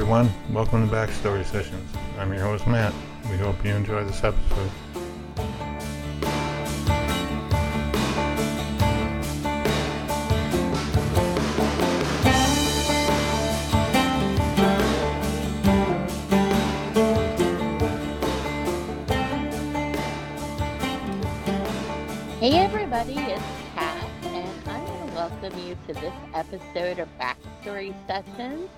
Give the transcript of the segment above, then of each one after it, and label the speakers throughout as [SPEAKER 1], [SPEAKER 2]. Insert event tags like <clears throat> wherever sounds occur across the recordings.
[SPEAKER 1] everyone. Welcome to Backstory Sessions. I'm your host, Matt. We hope you enjoy this episode.
[SPEAKER 2] Hey everybody, it's Kat, and I want to welcome you to this episode of Backstory Sessions.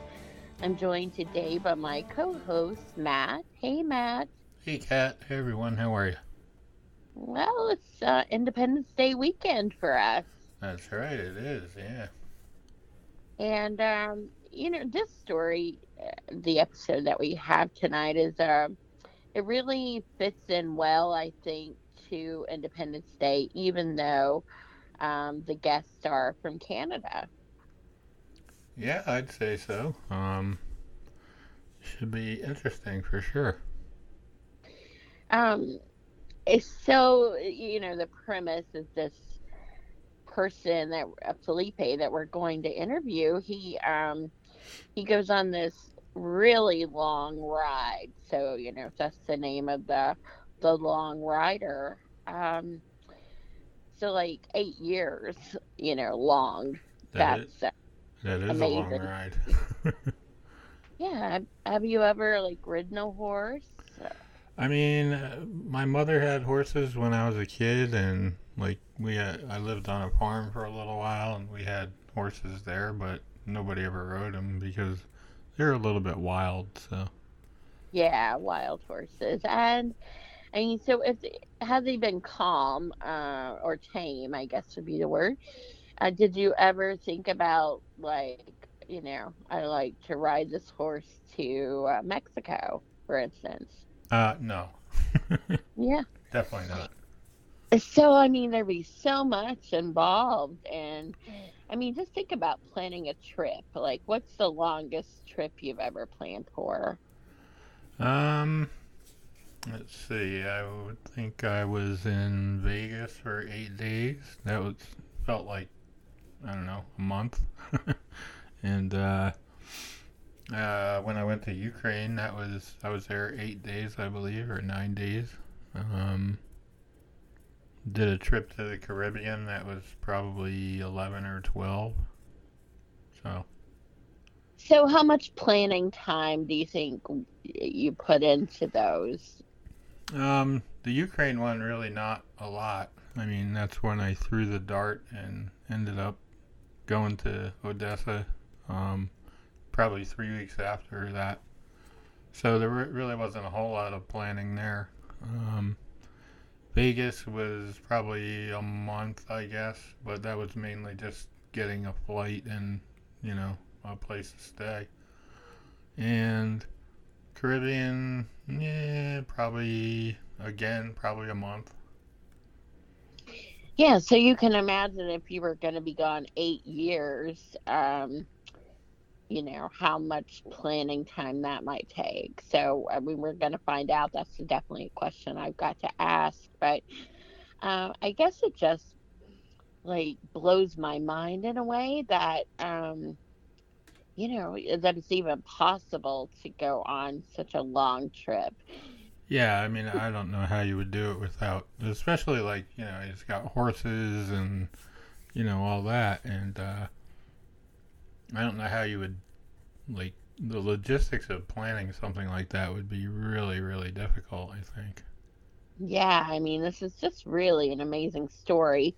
[SPEAKER 2] I'm joined today by my co-host Matt. Hey Matt.
[SPEAKER 1] Hey, Kat. Hey, everyone. How are you?
[SPEAKER 2] Well, it's uh, Independence Day weekend for us,
[SPEAKER 1] That's right. It is. Yeah.
[SPEAKER 2] and um, you know this story, uh, the episode that we have tonight is uh, it really fits in well, I think, to Independence Day, even though um, the guests are from Canada.
[SPEAKER 1] Yeah, I'd say so. Um, should be interesting for sure.
[SPEAKER 2] Um, it's so you know the premise is this person that uh, Felipe that we're going to interview. He um he goes on this really long ride. So you know that's the name of the the long rider. Um, so like eight years, you know, long.
[SPEAKER 1] That is,
[SPEAKER 2] That's uh,
[SPEAKER 1] that is a long ride. <laughs>
[SPEAKER 2] yeah. Have, have you ever like ridden a horse?
[SPEAKER 1] I mean, uh, my mother had horses when I was a kid, and like we, had, I lived on a farm for a little while, and we had horses there, but nobody ever rode them because they're a little bit wild. So
[SPEAKER 2] Yeah, wild horses. And I mean, so if had they been calm uh, or tame, I guess would be the word. Uh, did you ever think about like, you know, I like to ride this horse to uh, Mexico, for instance?
[SPEAKER 1] uh, no, <laughs>
[SPEAKER 2] Yeah.
[SPEAKER 1] definitely not.
[SPEAKER 2] So I mean, there'd be so much involved, and I mean, just think about planning a trip. Like, what's the longest trip you've ever planned for?
[SPEAKER 1] Um, let's see. I would think I was in Vegas for eight days. That was felt like I don't know a month. <laughs> and uh, uh, when I went to Ukraine, that was I was there eight days, I believe, or nine days. Um, did a trip to the Caribbean. That was probably eleven or twelve. So.
[SPEAKER 2] So, how much planning time do you think you put into those?
[SPEAKER 1] Um, the Ukraine one really not a lot. I mean, that's when I threw the dart and ended up going to Odessa. Um, probably three weeks after that. So there really wasn't a whole lot of planning there. Um, Vegas was probably a month, I guess, but that was mainly just getting a flight and you know a place to stay. And Caribbean, yeah, probably again, probably a month.
[SPEAKER 2] Yeah, so you can imagine if you were going to be gone eight years, um, you know, how much planning time that might take. So, I mean, we're going to find out. That's definitely a question I've got to ask. But uh, I guess it just like blows my mind in a way that, um, you know, that it's even possible to go on such a long trip.
[SPEAKER 1] Yeah, I mean, I don't know how you would do it without, especially like you know, it's got horses and you know all that, and uh, I don't know how you would like the logistics of planning something like that would be really, really difficult. I think.
[SPEAKER 2] Yeah, I mean, this is just really an amazing story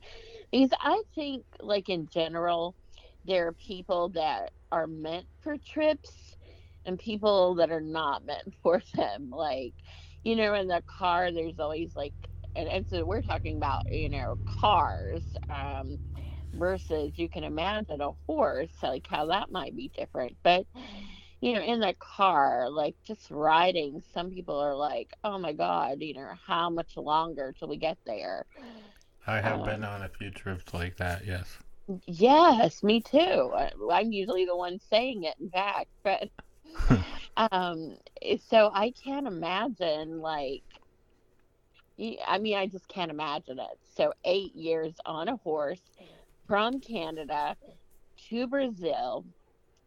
[SPEAKER 2] because I think, like, in general, there are people that are meant for trips and people that are not meant <laughs> for them. Like, you know, in the car, there's always like, and, and so we're talking about, you know, cars um, versus you can imagine a horse, like how that might be different. But, you know, in the car, like just riding, some people are like, oh my God, you know, how much longer till we get there?
[SPEAKER 1] I have
[SPEAKER 2] Um,
[SPEAKER 1] been on a few trips like that. Yes.
[SPEAKER 2] Yes, me too. I'm usually the one saying it, in fact, but <laughs> um, so I can't imagine like. I mean, I just can't imagine it. So eight years on a horse from Canada to Brazil,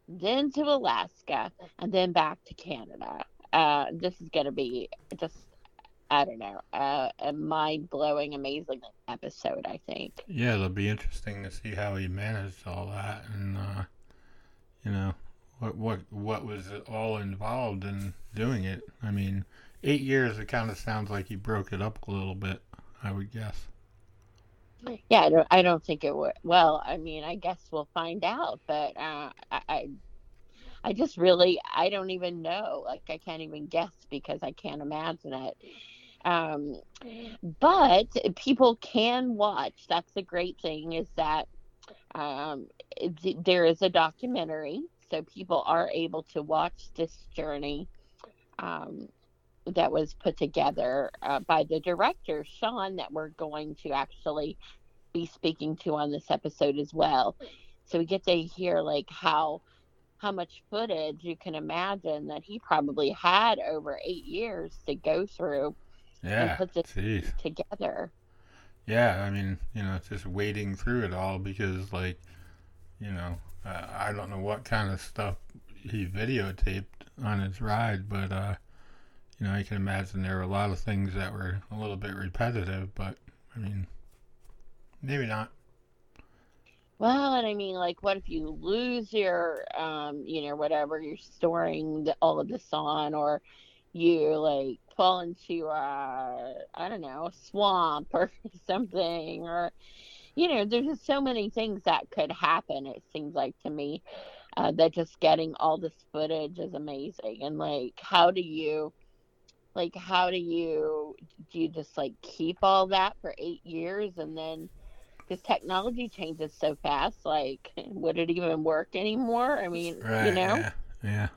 [SPEAKER 2] then to Alaska, and then back to Canada. Uh, this is going to be just, I don't know, uh, a mind blowing, amazing episode, I think.
[SPEAKER 1] Yeah, it'll be interesting to see how he managed all that and, uh, you know, what, what, what was all involved in doing it. I mean, eight years, it kind of sounds like he broke it up a little bit, I would guess.
[SPEAKER 2] Yeah, I don't. I don't think it would. Well, I mean, I guess we'll find out. But uh, I, I, I just really, I don't even know. Like, I can't even guess because I can't imagine it. Um, but people can watch. That's the great thing is that um, there is a documentary, so people are able to watch this journey. Um, that was put together uh, by the director Sean that we're going to actually be speaking to on this episode as well. So we get to hear like how how much footage you can imagine that he probably had over eight years to go through
[SPEAKER 1] yeah,
[SPEAKER 2] and put this
[SPEAKER 1] geez.
[SPEAKER 2] together.
[SPEAKER 1] Yeah, I mean, you know, just wading through it all because, like, you know, uh, I don't know what kind of stuff he videotaped on his ride, but uh, you know, I can imagine there were a lot of things that were a little bit repetitive, but I mean, maybe not.
[SPEAKER 2] Well, and I mean, like, what if you lose your, um, you know, whatever you're storing the, all of this on, or you like fall into, uh, I don't know, a swamp or <laughs> something, or, you know, there's just so many things that could happen. It seems like to me uh, that just getting all this footage is amazing, and like, how do you? like how do you do you just like keep all that for eight years and then because technology changes so fast like <laughs> would it even work anymore i mean
[SPEAKER 1] right,
[SPEAKER 2] you know
[SPEAKER 1] yeah, yeah.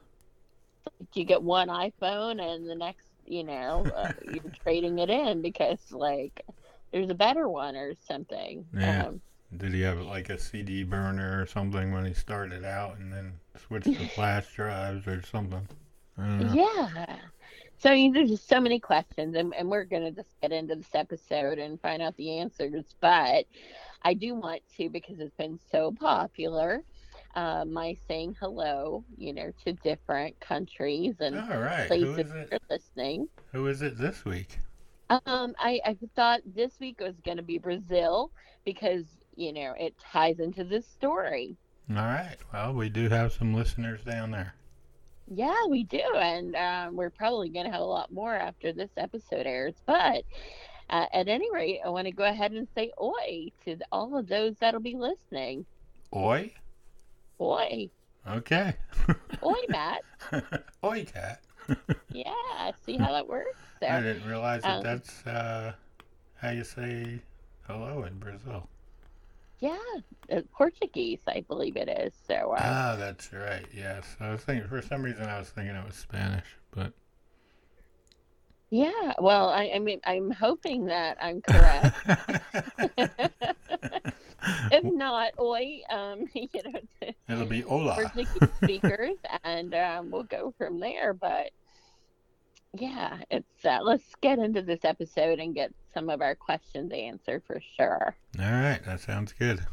[SPEAKER 2] you get one iphone and the next you know uh, you're trading it in because like there's a better one or something
[SPEAKER 1] yeah um, did he have like a cd burner or something when he started out and then switched to <laughs> flash drives or something
[SPEAKER 2] yeah so I mean, there's just so many questions, and, and we're going to just get into this episode and find out the answers. But I do want to, because it's been so popular, uh, my saying hello, you know, to different countries and
[SPEAKER 1] All right.
[SPEAKER 2] places that are listening.
[SPEAKER 1] Who is it this week?
[SPEAKER 2] Um, I, I thought this week was going to be Brazil because, you know, it ties into this story.
[SPEAKER 1] All right. Well, we do have some listeners down there.
[SPEAKER 2] Yeah, we do, and um, we're probably going to have a lot more after this episode airs. But uh, at any rate, I want to go ahead and say oi to all of those that'll be listening.
[SPEAKER 1] Oi.
[SPEAKER 2] Oi.
[SPEAKER 1] Okay. <laughs>
[SPEAKER 2] oi, Matt. <laughs>
[SPEAKER 1] oi, Kat.
[SPEAKER 2] Yeah, see how that works. <laughs>
[SPEAKER 1] There. I didn't realize that um, that's uh, how you say hello in Brazil.
[SPEAKER 2] Yeah, uh, Portuguese, I believe it is. So. Uh,
[SPEAKER 1] ah, that's right. Yes, I was thinking for some reason I was thinking it was Spanish, but.
[SPEAKER 2] Yeah, well, I, I mean, I'm hoping that I'm correct. <laughs> if <laughs> not, oi, um, you know,
[SPEAKER 1] it'll be hola.
[SPEAKER 2] Portuguese speakers, and um, we'll go from there. But yeah, it's uh, let's get into this episode and get some of our questions answered for sure.
[SPEAKER 1] All right, that sounds good.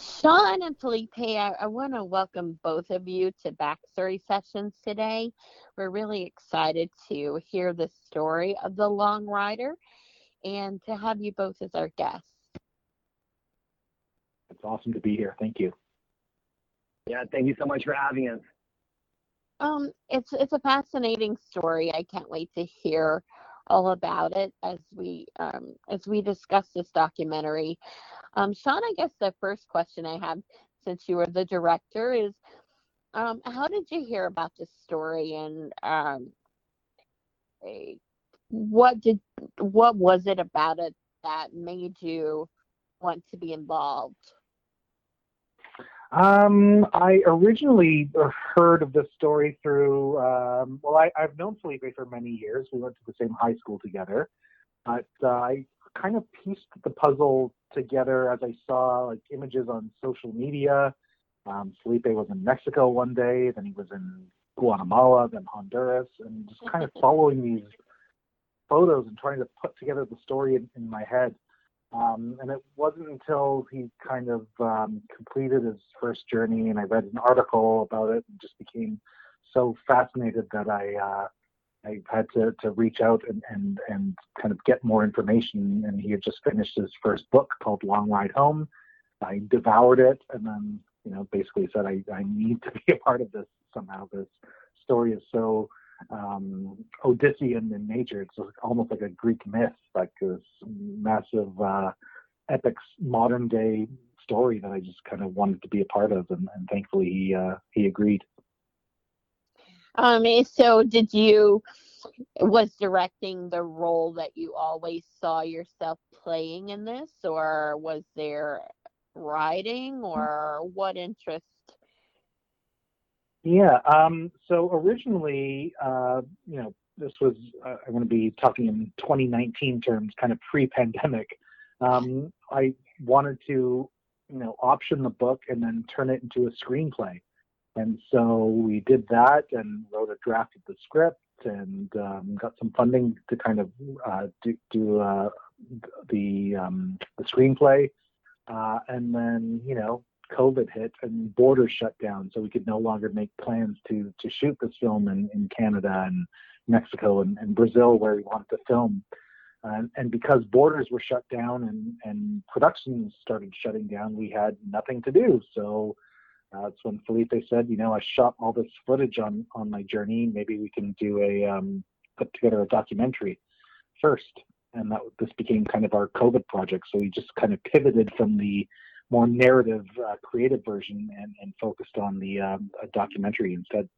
[SPEAKER 2] Sean and Felipe, I, I want to welcome both of you to Backstory Sessions today. We're really excited to hear the story of the Long Rider and to have you both as our guests.
[SPEAKER 3] It's awesome to be here. Thank you.
[SPEAKER 4] Yeah, thank you so much for having us.
[SPEAKER 2] Um, it's it's a fascinating story. I can't wait to hear all about it as we um, as we discuss this documentary. Um, Sean, I guess the first question I have, since you were the director, is um, how did you hear about this story and um, what did what was it about it that made you want to be involved?
[SPEAKER 3] Um, I originally heard of this story through, um, well, I, have known Felipe for many years. We went to the same high school together. But uh, I kind of pieced the puzzle together as I saw like images on social media. Um, Felipe was in Mexico one day, then he was in Guatemala, then Honduras, and just kind of following these photos and trying to put together the story in, in my head. Um, and it wasn't until he kind of um, completed his first journey and I read an article about it and just became so fascinated that I uh, I had to, to reach out and, and, and kind of get more information. And he had just finished his first book called Long Ride Home. I devoured it and then, you know, basically said, I, I need to be a part of this somehow. This story is so um, Odyssean in nature. It's almost like a Greek myth, like this massive uh, epic modern day story that I just kind of wanted to be a part of. And, and thankfully he, uh, he agreed.
[SPEAKER 2] Um, so did you was directing the role that you always saw yourself playing in this, or was there writing, or what interest?
[SPEAKER 3] Yeah. Um, so originally, uh, you know, this was uh, I'm going to be talking in 2019 terms, kind of pre-pandemic. Um, I wanted to, you know, option the book and then turn it into a screenplay. And so we did that and wrote a draft of the script and um, got some funding to kind of uh, do, do uh, the um, the screenplay. Uh, and then you know COVID hit and borders shut down, so we could no longer make plans to to shoot this film in, in Canada and Mexico and, and Brazil where we wanted to film. And, and because borders were shut down and, and productions started shutting down, we had nothing to do. So uh, that's when Felipe said, you know, I shot all this footage on on my journey. Maybe we can do a um, put together a documentary first, and that this became kind of our COVID project. So we just kind of pivoted from the more narrative, uh, creative version and, and focused on the um, documentary instead.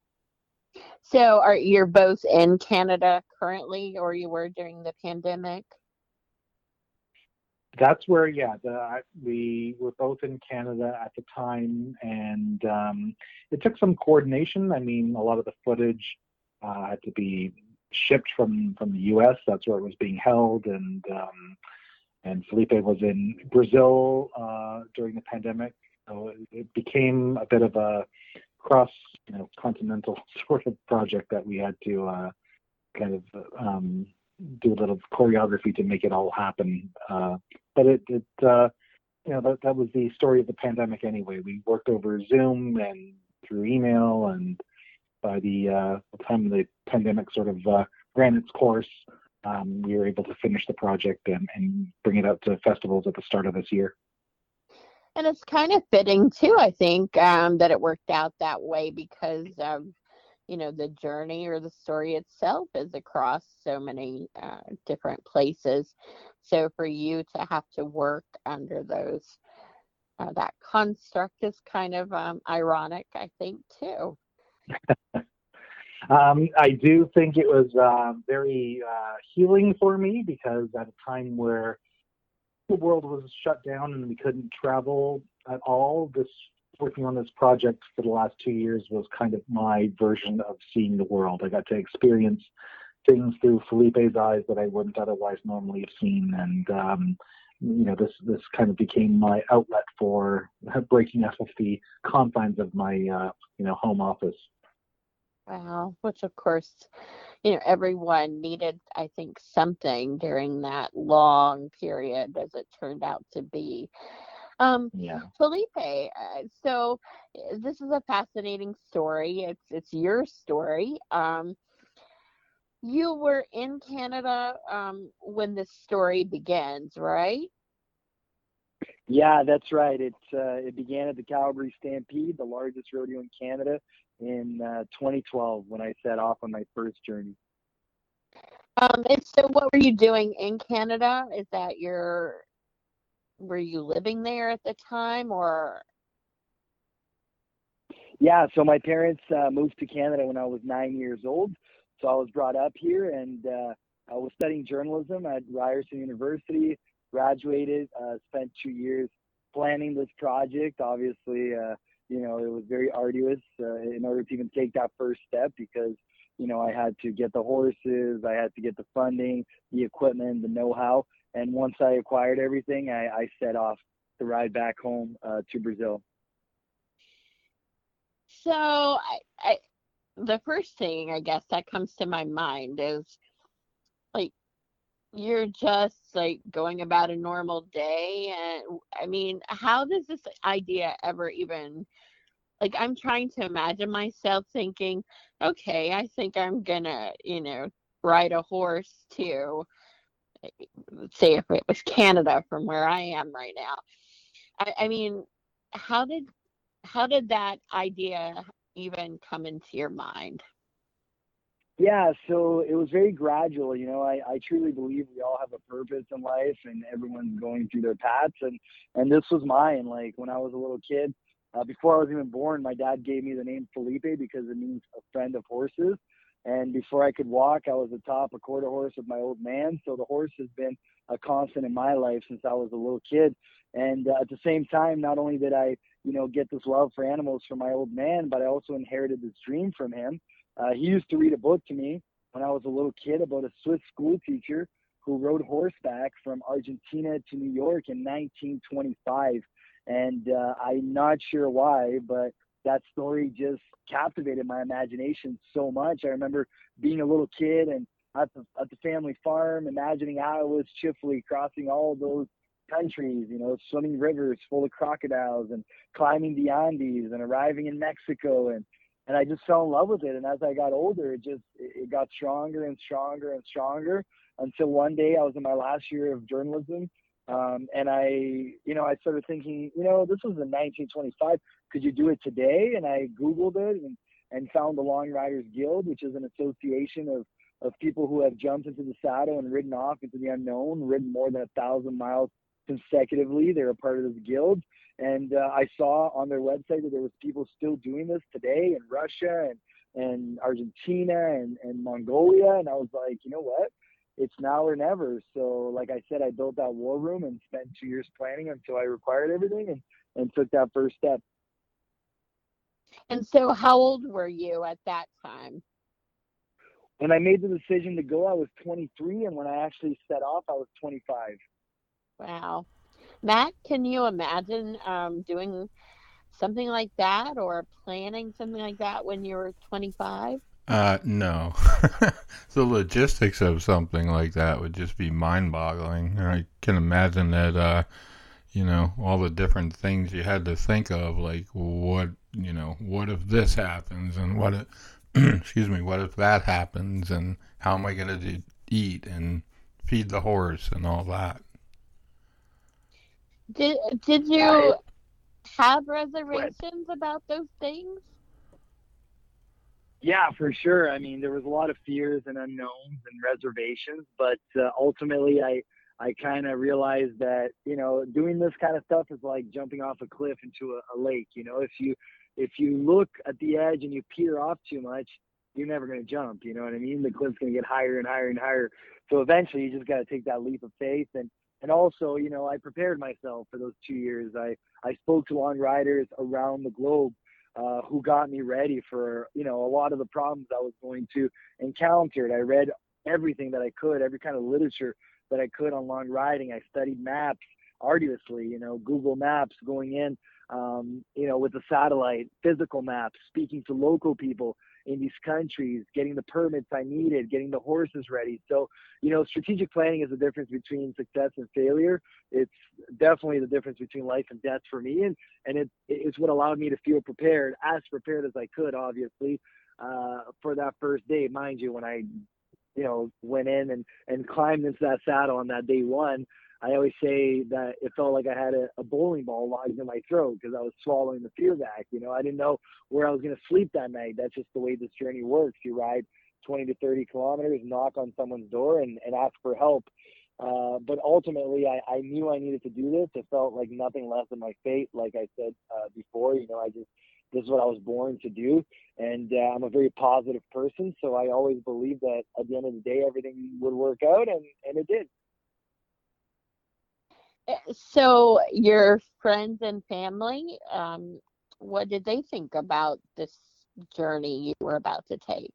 [SPEAKER 2] So, are you're both in Canada currently, or you were during the pandemic?
[SPEAKER 3] that's where yeah the, we were both in canada at the time and um, it took some coordination i mean a lot of the footage uh, had to be shipped from from the us that's where it was being held and um, and felipe was in brazil uh, during the pandemic so it, became a bit of a cross you know continental <laughs> sort of project that we had to uh, kind of um, do a little choreography to make it all happen. Uh, but it, it uh, you know, that, that was the story of the pandemic anyway. We worked over Zoom and through email, and by the, uh, time the pandemic sort of uh, ran its course, um, we were able to finish the project and, and bring it out to festivals at the start of this year.
[SPEAKER 2] And it's kind of fitting too, I think, um, that it worked out that way because um, you know the journey or the story itself is across so many uh, different places so for you to have to work under those uh, that construct is kind of um, ironic i think too <laughs>
[SPEAKER 3] um, i do think it was uh, very uh, healing for me because at a time where the world was shut down and we couldn't travel at all this working on this project for the last two years was kind of my version of seeing the world. I got to experience things through Felipe's eyes that I wouldn't otherwise normally have seen, and um, you know, this this kind of became my outlet for <laughs> breaking out of the confines of my uh, you know home office.
[SPEAKER 2] Wow, which of course, you know, everyone needed, I think, something during that long period, as it turned out to be. Um,
[SPEAKER 3] yeah.
[SPEAKER 2] Felipe, uh, so uh, this is a fascinating story. It's it's your story. Um, you were in Canada um, when this story begins, right?
[SPEAKER 4] Yeah, that's right. It uh, it began at the Calgary Stampede, the largest rodeo in Canada, in uh, 2012 when I set off on my first journey.
[SPEAKER 2] Um, and so, what were you doing in Canada? Is that your were you living there at the time or
[SPEAKER 4] yeah so my parents uh, moved to canada when i was nine years old so i was brought up here and uh, i was studying journalism at ryerson university graduated uh, spent two years planning this project obviously uh, you know it was very arduous uh, in order to even take that first step because you know i had to get the horses i had to get the funding the equipment the know-how and once I acquired everything, I, I set off to ride back home uh, to Brazil.
[SPEAKER 2] So, I, I, the first thing I guess that comes to my mind is like you're just like going about a normal day and i mean how does this idea ever even like i'm trying to imagine myself thinking okay i think i'm gonna you know ride a horse to eh, say if it was canada from where i am right now. I, I mean how did how did that idea even come into your mind
[SPEAKER 4] yeah, so it was very gradual. You know, I, I truly believe we all have a purpose in life and everyone's going through their paths. And, and this was mine. Like when I was a little kid, uh, before I was even born, my dad gave me the name Felipe because it means a friend of horses. And before I could walk, I was atop a quarter horse with my old man. So the horse has been a constant in my life since I was a little kid. And uh, at the same time, not only did I, you know, get this love for animals from my old man, but I also inherited this dream from him uh, he used to read a book to me when I was a little kid about a Swiss school teacher who rode horseback from Argentina to New York in 1925. And uh, I'm not sure why, but that story just captivated my imagination so much. I remember being a little kid and at the, at the family farm, imagining how I was cheerfully crossing all those countries, you know, swimming rivers full of crocodiles and climbing the Andes and arriving in Mexico and and I just fell in love with it. And as I got older, it just it got stronger and stronger and stronger until one day I was in my last year of journalism, um, and I, you know, I started thinking, you know, this was in 1925. Could you do it today? And I Googled it and and found the Long Riders Guild, which is an association of of people who have jumped into the saddle and ridden off into the unknown, ridden more than a thousand miles consecutively. They're a part of this guild. And uh, I saw on their website that there was people still doing this today in Russia and, and Argentina and, and Mongolia. And I was like, you know what? It's now or never. So, like I said, I built that war room and spent two years planning until I required everything and, and took that first step.
[SPEAKER 2] And so, how old were you at that time?
[SPEAKER 4] When I made the decision to go, I was 23, and when I actually set off, I was 25.
[SPEAKER 2] Wow. Matt, can you imagine um, doing something like that or planning something like that when you were 25?
[SPEAKER 1] Uh, no. <laughs> the logistics of something like that would just be mind boggling. I can imagine that, uh, you know, all the different things you had to think of, like what, you know, what if this happens and what if, <clears throat> excuse me, what if that happens and how am I going to eat and feed the horse and all that.
[SPEAKER 2] Did did you have reservations about those things?
[SPEAKER 4] Yeah, for sure. I mean, there was a lot of fears and unknowns and reservations, but uh, ultimately, I I kind of realized that you know doing this kind of stuff is like jumping off a cliff into a, a lake. You know, if you if you look at the edge and you peer off too much, you're never going to jump. You know what I mean? The cliff's going to get higher and higher and higher. So eventually, you just got to take that leap of faith and and also, you know, I prepared myself for those two years. I, I spoke to long riders around the globe uh, who got me ready for, you know, a lot of the problems I was going to encounter. I read everything that I could, every kind of literature that I could on long riding. I studied maps arduously, you know, Google Maps going in, um, you know, with the satellite, physical maps, speaking to local people, in these countries, getting the permits I needed, getting the horses ready. So, you know, strategic planning is the difference between success and failure. It's definitely the difference between life and death for me. And, and it, it's what allowed me to feel prepared, as prepared as I could, obviously, uh, for that first day. Mind you, when I, you know, went in and, and climbed into that saddle on that day one, I always say that it felt like I had a, a bowling ball lodged in my throat because I was swallowing the fear back. You know, I didn't know where I was going to sleep that night. That's just the way this journey works. You ride 20 to 30 kilometers, knock on someone's door, and, and ask for help. Uh, but ultimately, I, I knew I needed to do this. It felt like nothing less than my fate. Like I said uh, before, you know, I just this is what I was born to do, and uh, I'm a very positive person. So I always believed that at the end of the day, everything would work out, and and it did.
[SPEAKER 2] So your friends and family, um, what did they think about this journey you were about to take?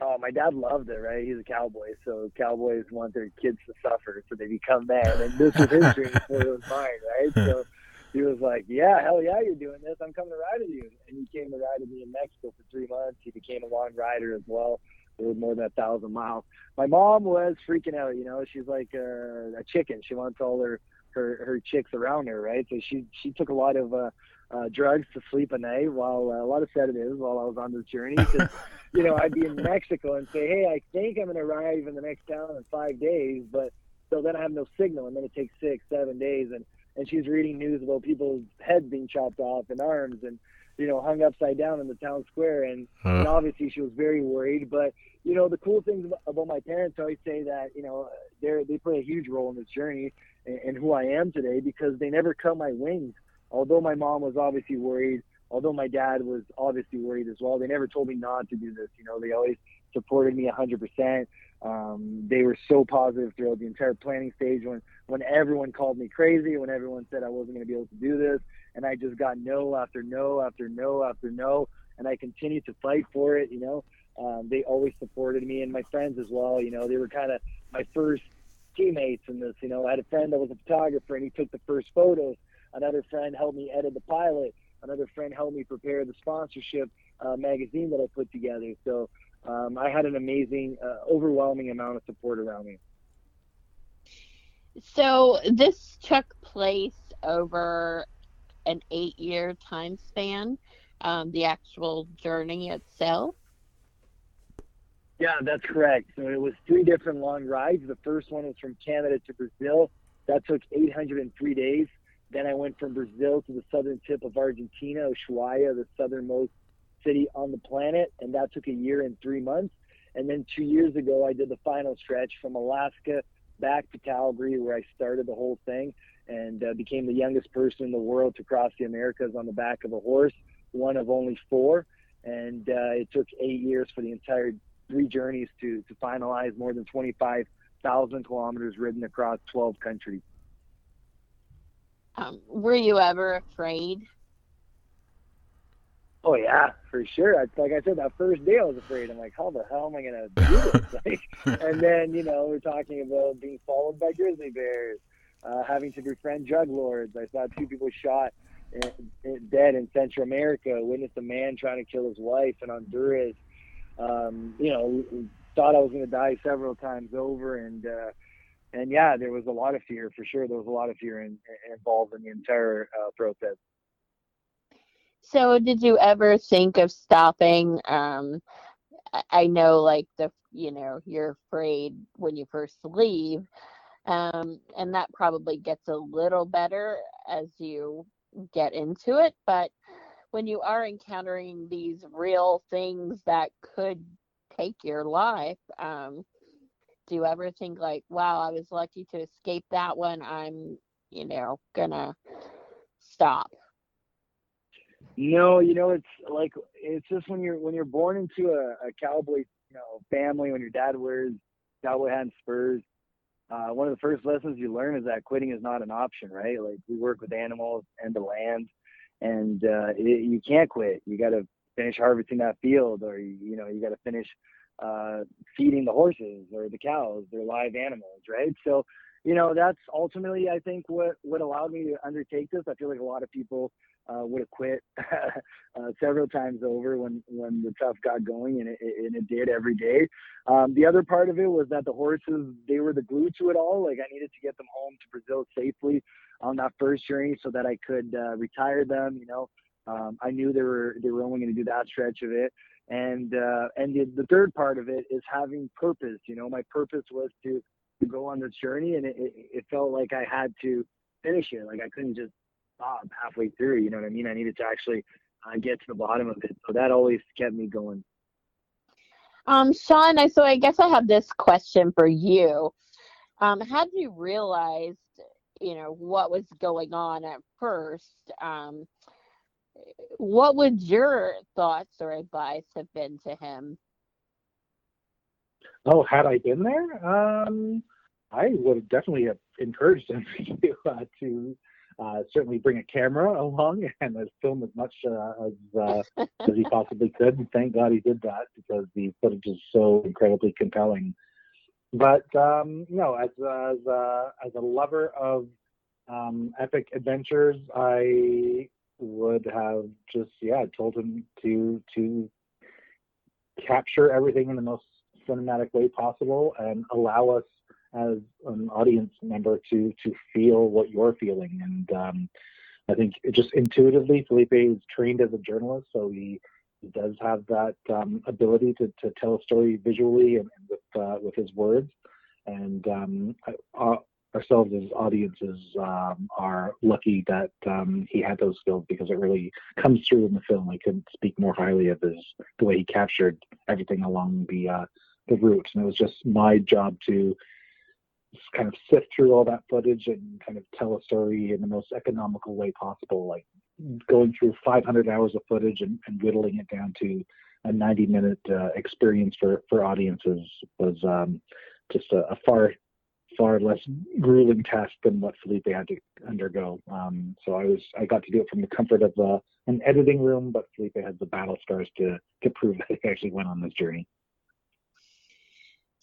[SPEAKER 4] Oh, my dad loved it, right? He's a cowboy, so cowboys want their kids to suffer, so they become men. And this was his dream before it was mine, right? So he was like, "Yeah, hell yeah, you're doing this. I'm coming to ride with you." And he came to ride with me in Mexico for three months. He became a long rider as well. More than a thousand miles. My mom was freaking out. You know, she's like a, a chicken. She wants all her her her chicks around her, right? So she she took a lot of uh, uh, drugs to sleep at night, while uh, a lot of sedatives while I was on this journey. Cause, <laughs> you know, I'd be in Mexico and say, hey, I think I'm going to arrive in the next town in five days, but so then I have no signal, and then it takes six, seven days, and and she's reading news about people's heads being chopped off and arms and you know hung upside down in the town square, and, uh. and obviously she was very worried, but you know, the cool things about my parents, I always say that, you know, they they play a huge role in this journey and, and who I am today because they never cut my wings. Although my mom was obviously worried, although my dad was obviously worried as well, they never told me not to do this. You know, they always supported me 100%. Um, they were so positive throughout the entire planning stage when, when everyone called me crazy, when everyone said I wasn't going to be able to do this. And I just got no after no after no after no. And I continued to fight for it, you know. Um, they always supported me and my friends as well. You know, they were kind of my first teammates in this. You know, I had a friend that was a photographer and he took the first photos. Another friend helped me edit the pilot. Another friend helped me prepare the sponsorship uh, magazine that I put together. So um, I had an amazing, uh, overwhelming amount of support around me.
[SPEAKER 2] So this took place over an eight-year time span. Um, the actual journey itself.
[SPEAKER 4] Yeah, that's correct. So it was three different long rides. The first one was from Canada to Brazil. That took 803 days. Then I went from Brazil to the southern tip of Argentina, Ushuaia, the southernmost city on the planet, and that took a year and three months. And then two years ago, I did the final stretch from Alaska back to Calgary, where I started the whole thing and uh, became the youngest person in the world to cross the Americas on the back of a horse, one of only four. And uh, it took eight years for the entire three journeys to to finalize more than 25,000 kilometers ridden across 12 countries.
[SPEAKER 2] Um, were you ever afraid?
[SPEAKER 4] Oh yeah, for sure. I, like I said, that first day I was afraid. I'm like, how the hell am I gonna do this? <laughs> like, and then you know we're talking about being followed by grizzly bears, uh, having to befriend drug lords. I saw two people shot in, in, dead in Central America. Witnessed a man trying to kill his wife in Honduras um, you know, thought I was going to die several times over, and uh, and yeah, there was a lot of fear for sure. There was a lot of fear in, involved in the entire uh, process.
[SPEAKER 2] So, did you ever think of stopping? Um, I know, like the you know, you're afraid when you first leave, um, and that probably gets a little better as you get into it. But when you are encountering these real things that could take your life um, do you ever think like wow i was lucky to escape that one i'm you know gonna stop
[SPEAKER 4] no you know it's like it's just when you're when you're born into a, a cowboy you know family when your dad wears cowboy hat and spurs uh, one of the first lessons you learn is that quitting is not an option right like we work with animals and the land and uh, it, you can't quit. You got to finish harvesting that field, or you, know you got to finish uh, feeding the horses or the cows. They're live animals, right? So, you know that's ultimately I think what what allowed me to undertake this. I feel like a lot of people uh, would have quit <laughs> uh, several times over when when the tough got going, and it, and it did every day. Um, the other part of it was that the horses they were the glue to it all. Like I needed to get them home to Brazil safely on that first journey so that I could uh, retire them. You know, um, I knew they were they were only going to do that stretch of it, and uh, and the, the third part of it is having purpose. You know, my purpose was to to go on this journey, and it, it, it felt like I had to finish it. Like I couldn't just stop halfway through. You know what I mean? I needed to actually uh, get to the bottom of it. So that always kept me going.
[SPEAKER 2] Um, Sean, I so I guess I have this question for you. Um, had you realized you know what was going on at first um, what would your thoughts or advice have been to him
[SPEAKER 3] oh had i been there um, i would have definitely have encouraged him <laughs> to, uh, to uh, certainly bring a camera <laughs> along and film as much uh, as uh, <laughs> as he possibly could. And thank God he did that because the footage is so incredibly compelling. But um, you know, as as uh, as a lover of um, epic adventures, I would have just yeah told him to to capture everything in the most cinematic way possible and allow us as an audience member to to feel what you're feeling. And um, I think just intuitively, Felipe is trained as a journalist, so he, he does have that um, ability to, to tell a story visually and, and with uh, with his words. And um, uh, ourselves as audiences um, are lucky that um, he had those skills because it really comes through in the film. I couldn't speak more highly of his the way he captured everything along the uh, the route, and it was just my job to kind of sift through all that footage and kind of tell a story in the most economical way possible, like going through 500 hours of footage and, and whittling it down to a 90 minute uh, experience for, for audiences was um, just a, a, far far less grueling task than what Felipe had to undergo. Um, so I was I got to do it from the comfort of uh, an editing room, but Felipe had the battle scars to to prove <laughs> that he actually went on this journey.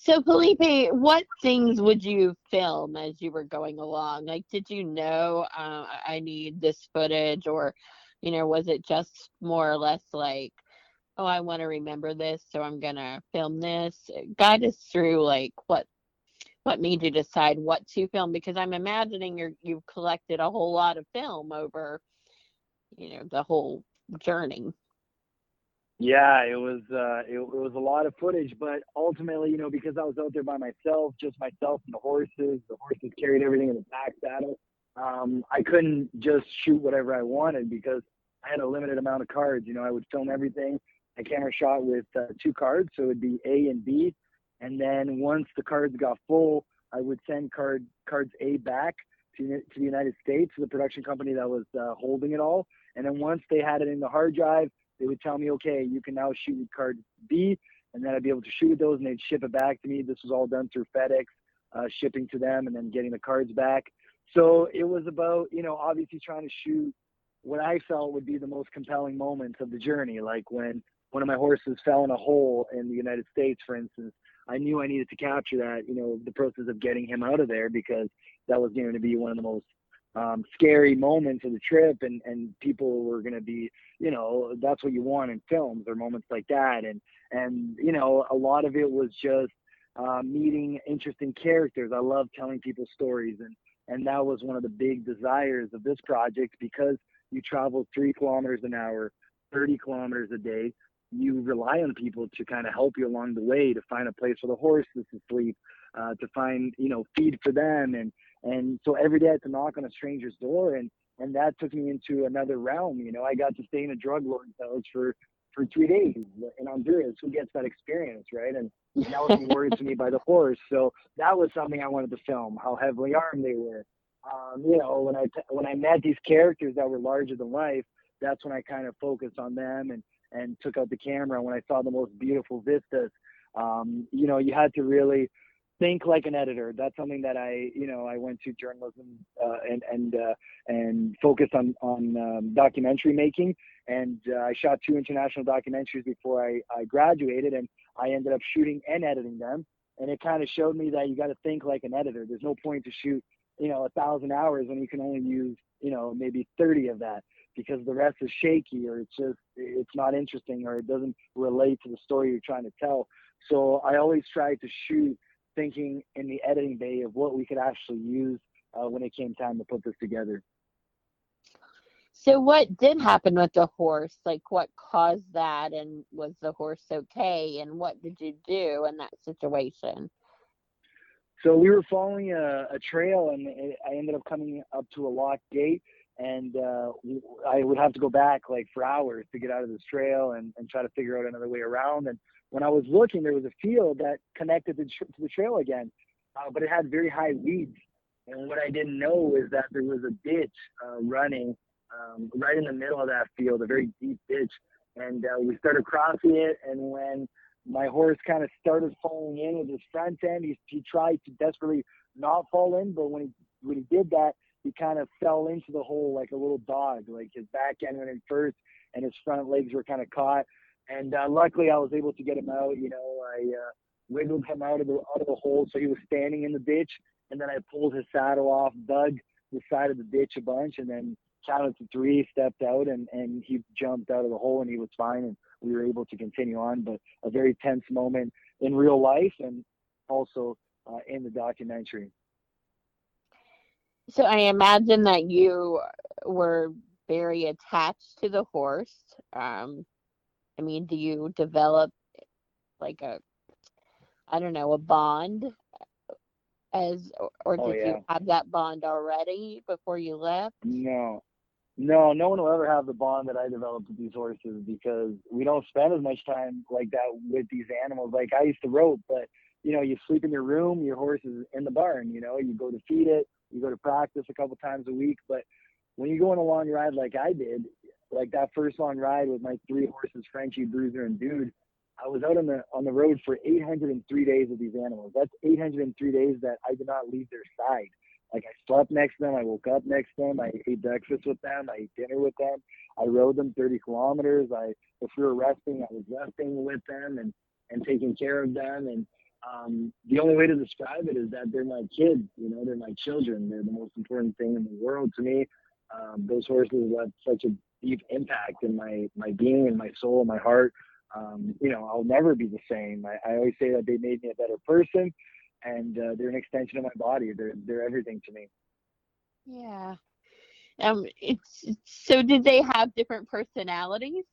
[SPEAKER 2] So, Felipe, what things would you film as you were going along? Like, did you know uh, I need this footage, or, you know, was it just more or less like, oh, I want to remember this, so I'm gonna film this? Guide us through like what what made you decide what to film because I'm imagining you're you've collected a whole lot of film over, you know, the whole journey.
[SPEAKER 4] Yeah, it was uh, it, it, was a lot of footage, but ultimately, you know, because I was out there by myself, just myself and the horses, the horses carried everything in the back saddle. Um, I couldn't just shoot whatever I wanted because I had a limited amount of cards. You know, I would film everything. I camera shot with uh, two cards, so it would be A and B, and then once the cards got full, I would send card cards A back to to the United States, to the production company that was uh, holding it all. And then once they had it in the hard drive, they would tell me, okay, you can now shoot with card B, and then I'd be able to shoot with those, and they'd ship it back to me. This was all done through FedEx, uh, shipping to them, and then getting the cards back. So it was about, you know, obviously trying to shoot what I felt would be the most compelling moments of the journey, like when one of my horses fell in a hole in the United States, for instance. I knew I needed to capture that, you know, the process of getting him out of there because that was going to be one of the most um, scary moments of the trip and and people were going to be you know that's what you want in films or moments like that. And and you know a lot of it was just uh, meeting interesting characters. I love telling people stories and and that was one of the big desires of this project because you travel three kilometers an hour 30 kilometers a day you rely on people to kind of help you along the way to find a place for the horses to sleep uh, to find you know feed for them and and so every day I had to knock on a stranger's door and and that took me into another realm. You know, I got to stay in a drug lord's house for for three days in Honduras. Who gets that experience, right? And that was worded to me by the horse. So that was something I wanted to film. How heavily armed they were. Um, you know, when I when I met these characters that were larger than life, that's when I kind of focused on them and and took out the camera. When I saw the most beautiful vistas, um, you know, you had to really think like an editor. That's something that I, you know, I went to journalism uh, and and uh, and focused on on um, documentary making. And uh, I shot two international documentaries before I, I graduated, and I ended up shooting and editing them. And it kind of showed me that you got to think like an editor. There's no point to shoot, you know, a thousand hours when you can only use, you know, maybe 30 of that because the rest is shaky or it's just it's not interesting or it doesn't relate to the story you're trying to tell. So I always try to shoot thinking in the editing bay of what we could actually use uh, when it came time to put this together.
[SPEAKER 2] So, what did happen with the horse? Like, what caused that? And was the horse okay? And what did you do in that situation?
[SPEAKER 4] So, we were following a, a trail, and it, I ended up coming up to a locked gate. And uh, I would have to go back like for hours to get out of this trail and, and try to figure out another way around. And when I was looking, there was a field that connected to, to the trail again, uh, but it had very high weeds. And what I didn't know is that there was a ditch uh, running um, right in the middle of that field, a very deep ditch. And uh, we started crossing it, and when my horse kind of started falling in with his front end, he, he tried to desperately not fall in, but when he when he did that, he kind of fell into the hole like a little dog. Like his back end went in first, and his front legs were kind of caught. And uh, luckily, I was able to get him out. You know, I uh, wiggled him out of the out of the hole, so he was standing in the ditch. And then I pulled his saddle off, dug the side of the ditch a bunch, and then counted to three, stepped out, and and he jumped out of the hole, and he was fine, and we were able to continue on. But a very tense moment in real life and also uh, in the documentary.
[SPEAKER 2] So I imagine that you were very attached to the horse. Um, I mean, do you develop like a, I don't know, a bond as, or oh, did
[SPEAKER 4] Oh, yeah.
[SPEAKER 2] you have that bond already before you left?
[SPEAKER 4] No, no, no one will ever have the bond that I developed with these horses because we don't spend as much time like that with these animals. Like I used to rope, but you know, you sleep in your room, your horse is in the barn. You know, you go to feed it, you go to practice a couple times a week. But when you go on a long ride like I did, like that first long ride with my three horses, Frenchie, Bruiser, and Dude, I was out on the on the road for 803 days with these animals. That's 803 days that I did not leave their side. Like I slept next to them, I woke up next to them, I ate breakfast with them, I ate dinner with them, I rode them 30 kilometers. I if we were resting, I was resting with them and and taking care of them. And um, the only way to describe it is that they're my kids. You know, they're my children. They're the most important thing in the world to me. Um, those horses left such a deep impact in my my being and my soul and my heart. Um, you know, I'll never be the same. I, I always say that they made me a better person, and uh, they're an extension of my body. They're they're everything to me.
[SPEAKER 2] Yeah. Um, it's so did they have different personalities?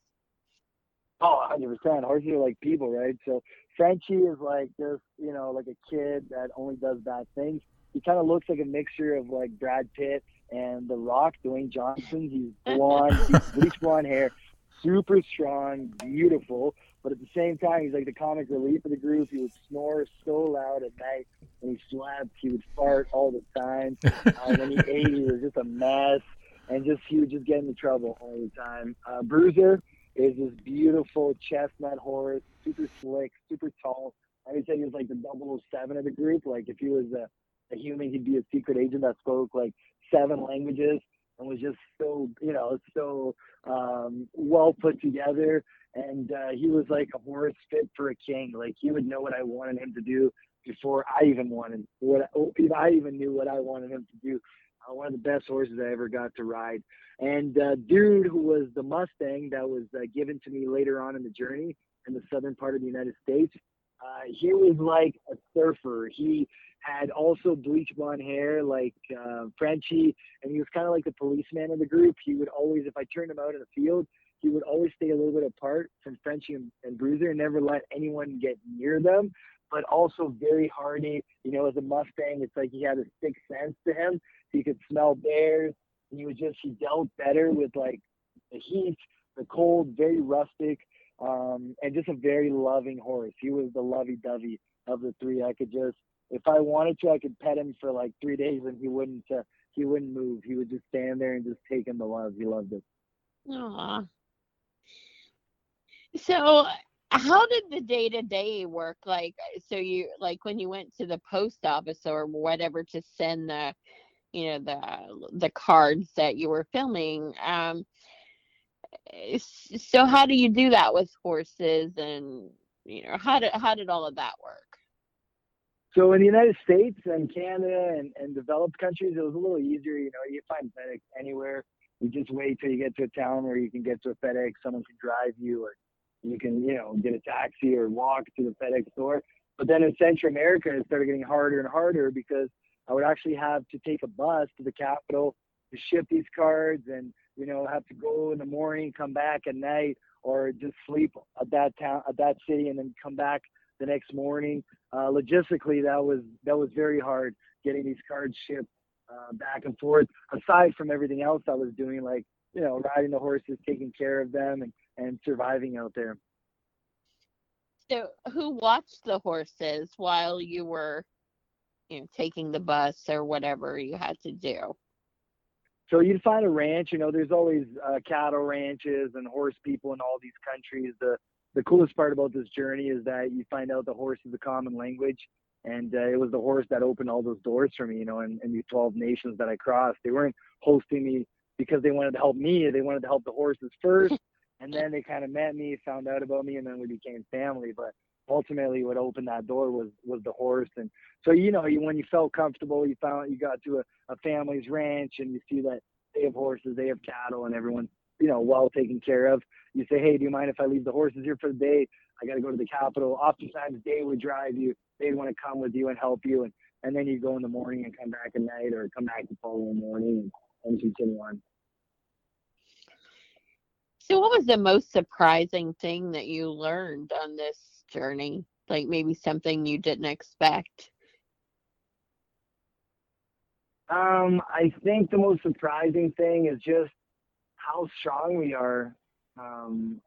[SPEAKER 4] Oh, 100%. Horses are like people, right? So Frenchie is like just, you know, like a kid that only does bad things. He kind of looks like a mixture of like Brad Pitt and The Rock, Dwayne Johnson. He's <laughs> blonde, he's bleach blonde hair, super strong, beautiful. But at the same time, he's like the comic relief of the group. He would snore so loud at night when he slept. He would fart all the time. <laughs> Uh, when he ate, he was just a mess. And just he would just get into trouble all the time. Uh, Bruiser, is this beautiful chestnut horse, super slick, super tall. I would say he was like the 007 of the group. Like if he was a, a human, he'd be a secret agent that spoke like seven languages and was just so, you know, so um, well put together. And uh, he was like a horse fit for a king. Like he would know what I wanted him to do before I even wanted what I even knew what I wanted him to do. Uh, one of the best horses I ever got to ride. And uh, Dude, who was the Mustang that was uh, given to me later on in the journey in the southern part of the United States, uh, he was like a surfer. He had also bleach blonde hair like uh, Frenchie, and he was kind of like the policeman of the group. He would always, if I turned him out in the field, he would always stay a little bit apart from Frenchie and, and Bruiser and never let anyone get near them. But also very hardy. You know, as a Mustang, it's like he had a sixth sense to him. He could smell bears. And he was just he dealt better with like the heat, the cold, very rustic, um, and just a very loving horse. He was the lovey-dovey of the three. I could just, if I wanted to, I could pet him for like three days, and he wouldn't. Uh, he wouldn't move. He would just stand there and just take in the love. He loved it.
[SPEAKER 2] Aw. So, how did the day to day work? Like, so you like when you went to the post office or whatever to send the, you know, the the cards that you were filming. Um, so how do you do that with horses, and you know, how did how did all of that work?
[SPEAKER 4] So in the United States and Canada and, and developed countries, it was a little easier. You know, you find FedEx anywhere. You just wait till you get to a town where you can get to a FedEx. Someone can drive you, or you can, you know, get a taxi or walk to the FedEx store. But then in Central America, it started getting harder and harder because I would actually have to take a bus to the capital to ship these cards, and you know, have to go in the morning, come back at night, or just sleep at that town, at that city, and then come back the next morning. Uh, logistically, that was that was very hard getting these cards shipped uh, back and forth. Aside from everything else I was doing, like you know, riding the horses, taking care of them, and and surviving out there.
[SPEAKER 2] So who watched the horses while you were, you know, taking the bus or whatever you had to do?
[SPEAKER 4] So you'd find a ranch. You know, there's always uh, cattle ranches and horse people in all these countries. The the coolest part about this journey is that you find out the horse is a common language, and uh, it was the horse that opened all those doors for me. You know, and, these 12 nations that I crossed, they weren't hosting me because they wanted to help me. They wanted to help the horses first, <laughs> and then they kind of met me, found out about me, and then we became family. But ultimately, what opened that door was was the horse. And so, you know, you, when you felt comfortable, you found you got to a, a family's ranch, and you see that they have horses, they have cattle, and everyone's you know well taken care of. You say, hey, do you mind if I leave the horses here for the day? I got to go to the capital. Oftentimes they would drive you. They'd want to come with you and help you, and and then you go in the morning and come back at night, or come back the following morning and, and continue on.
[SPEAKER 2] So, what was the most surprising thing that you learned on this journey? Like maybe something you didn't expect?
[SPEAKER 4] Um, I think the most surprising thing is just how strong we are, um,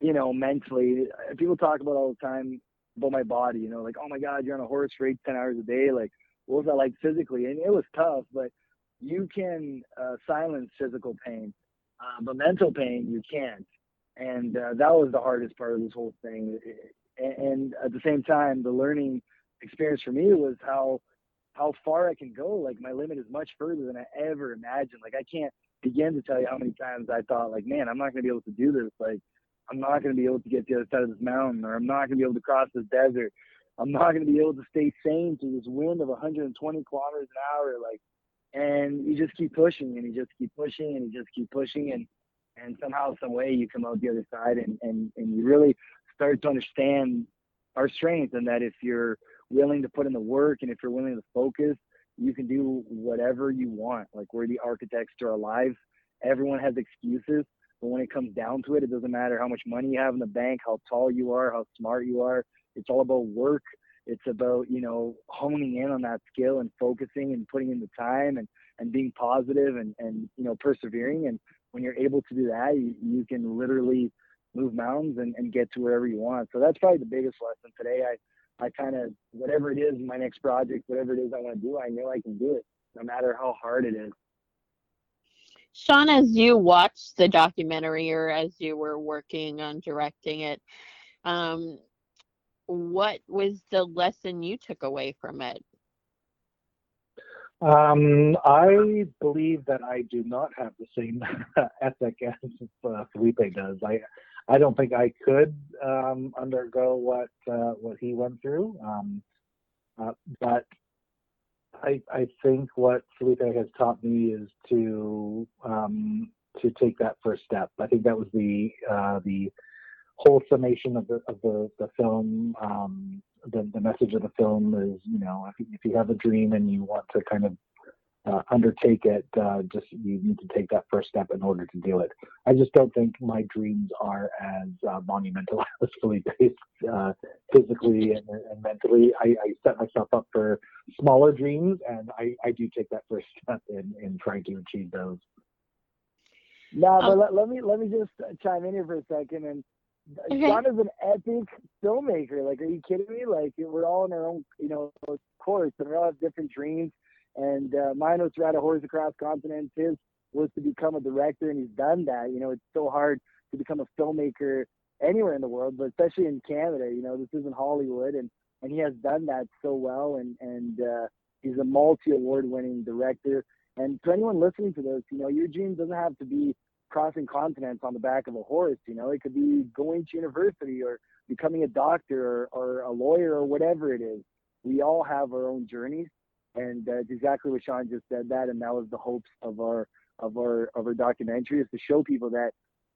[SPEAKER 4] you know, mentally. People talk about all the time about my body, you know, like, oh my God, you're on a horse for eight, 10 hours a day. Like, what was that like physically? And it was tough, but you can uh, silence physical pain, uh, but mental pain, you can't. And uh, that was the hardest part of this whole thing. And, and at the same time, the learning experience for me was how how far I can go. Like my limit is much further than I ever imagined. Like I can't begin to tell you how many times I thought like, man, I'm not going to be able to do this. Like I'm not going to be able to get to the other side of this mountain, or I'm not going to be able to cross this desert. I'm not going to be able to stay sane through this wind of 120 kilometers an hour. Like, and you just keep pushing, and you just keep pushing, and you just keep pushing, and and somehow, some way, you come out the other side, and and and you really start to understand our strength, and that if you're willing to put in the work and if you're willing to focus, you can do whatever you want. Like we're the architects to our lives. Everyone has excuses, but when it comes down to it, it doesn't matter how much money you have in the bank, how tall you are, how smart you are. It's all about work. It's about, you know, honing in on that skill and focusing and putting in the time and, and being positive and, and, you know, persevering. And when you're able to do that, you, you can literally move mountains and, and get to wherever you want. So that's probably the biggest lesson today. I, I kind of whatever it is, my next project, whatever it is I want to do, I know I can do it, no matter how hard it is.
[SPEAKER 2] Sean, as you watched the documentary or as you were working on directing it, um, what was the lesson you took away from it?
[SPEAKER 3] Um, I believe that I do not have the same <laughs> ethic as uh, Filipe does. I I don't think I could um, undergo what uh, what he went through. Um, uh, but I I think what Filipe has taught me is to um, to take that first step. I think that was the uh, the whole summation of the of the the film. Um, the the message of the film is you know if if you have a dream and you want to kind of uh, undertake it. Uh, just you need to take that first step in order to do it. I just don't think my dreams are as uh, monumental <laughs> as Filipe's uh, physically and, and mentally. I, I, set myself up for smaller dreams, and I, I do take that first <laughs> step in, in trying to achieve those.
[SPEAKER 4] No, but um, let, let me let me just chime in here for a second. And okay. Sean is an epic filmmaker. Like, are you kidding me? Like, we're all in our own, you know, course, and we all have different dreams and uh, mine was to ride a horse across continents. His was to become a director, and he's done that. You know, it's so hard to become a filmmaker anywhere in the world, but especially in Canada. You know, this isn't Hollywood, and and he has done that so well. And and uh, he's a multi-award-winning director. And to anyone listening to this, you know, your dream doesn't have to be crossing continents on the back of a horse. You know, it could be going to university or becoming a doctor or, or a lawyer or whatever it is. We all have our own journeys, and uh, exactly what Sean just said that, and that was the hopes of our of our of our documentary is to show people that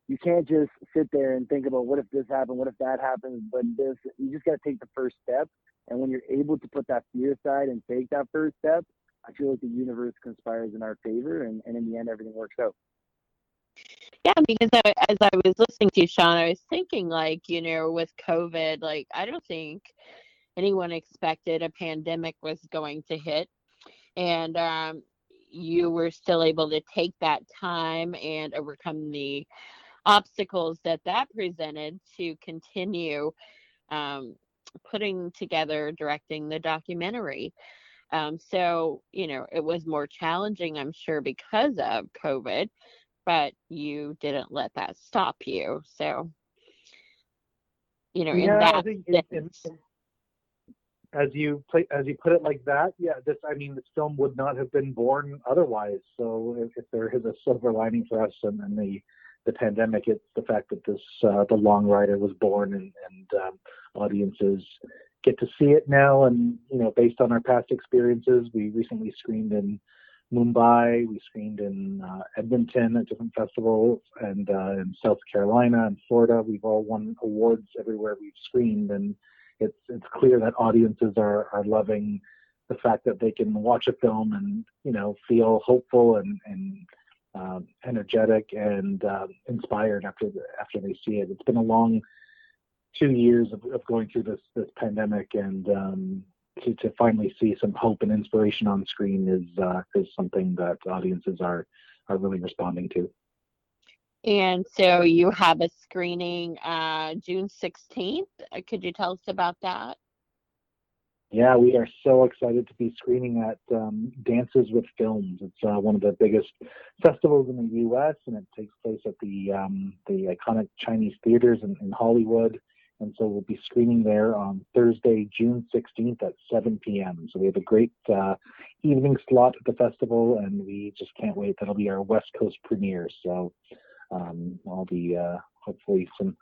[SPEAKER 4] you can't just sit there and think about what if this happened, what if that happens, but this you just got to take the first step. And when you're able to put that fear aside and take that first step, I feel like the universe conspires in our favor, and, and in the end, everything works out.
[SPEAKER 2] Yeah, because I, as I was listening to you, Sean, I was thinking like, you know, with COVID, like I don't think anyone expected a pandemic was going to hit. And um, you were still able to take that time and overcome the obstacles that that presented to continue um, putting together, directing the documentary. Um, so, you know, it was more challenging, I'm sure, because of COVID, but you didn't let that stop you. So, you know,
[SPEAKER 3] yeah,
[SPEAKER 2] in that
[SPEAKER 3] I think in, in, as you play as you put it like that, yeah, this I mean this film would not have been born otherwise. So if, if there is a silver lining for us and, and the the pandemic, it's the fact that this uh, the Long Rider was born and, and um, audiences get to see it now. And you know, based on our past experiences, we recently screened in Mumbai. We screened in uh, Edmonton at different festivals, and uh, in South Carolina and Florida. We've all won awards everywhere we've screened, and it's it's clear that audiences are are loving the fact that they can watch a film and you know feel hopeful and and um, energetic and uh, inspired after the, after they see it. It's been a long two years of, of going through this this pandemic, and um, to, to finally see some hope and inspiration on screen is uh, is something that audiences are are really responding to.
[SPEAKER 2] And so you have a screening uh, June 16th. Uh, could you tell us about that?
[SPEAKER 3] Yeah, we are so excited to be screening at um, Dances with Films. It's uh, one of the biggest festivals in the U.S. and it takes place at the um, the iconic Chinese theaters in, in Hollywood. And so we'll be screening there on Thursday, June 16th at 7 p.m. So we have a great uh, evening slot at the festival, and we just can't wait. That'll be our West Coast premiere. So um, all the uh, hopefully some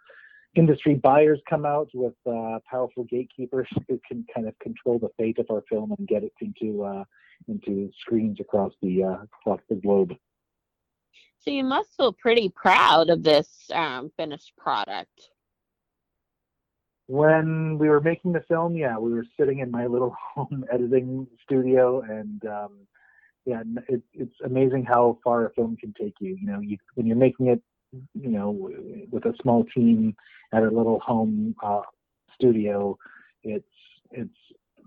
[SPEAKER 3] industry buyers come out with uh, powerful gatekeepers <laughs> who can kind of control the fate of our film and get it into uh, into screens across the uh, across the globe.
[SPEAKER 2] So you must feel pretty proud of this um, finished product
[SPEAKER 3] when we were making the film, yeah, we were sitting in my little <laughs> home editing studio, and um, yeah, it, it's amazing how far a film can take you. You know, you, when you're making it, you know, with a small team at a little home uh, studio, it's it's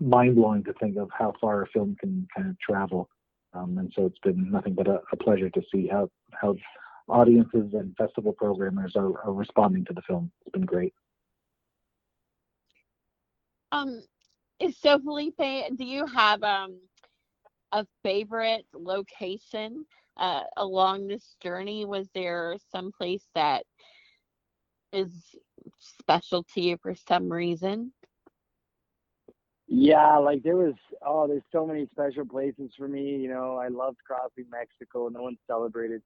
[SPEAKER 3] mind blowing to think of how far a film can kind of travel. Um, and so it's been nothing but a, a, pleasure to see how how audiences and festival programmers are, are responding to the film. It's been great.
[SPEAKER 2] Um, so Filipe, do you have um a favorite location uh, along this journey? Was there some place that is special to you for some reason?
[SPEAKER 4] Yeah, like there was oh, there's so many special places for me. You know, I loved crossing Mexico. No one celebrated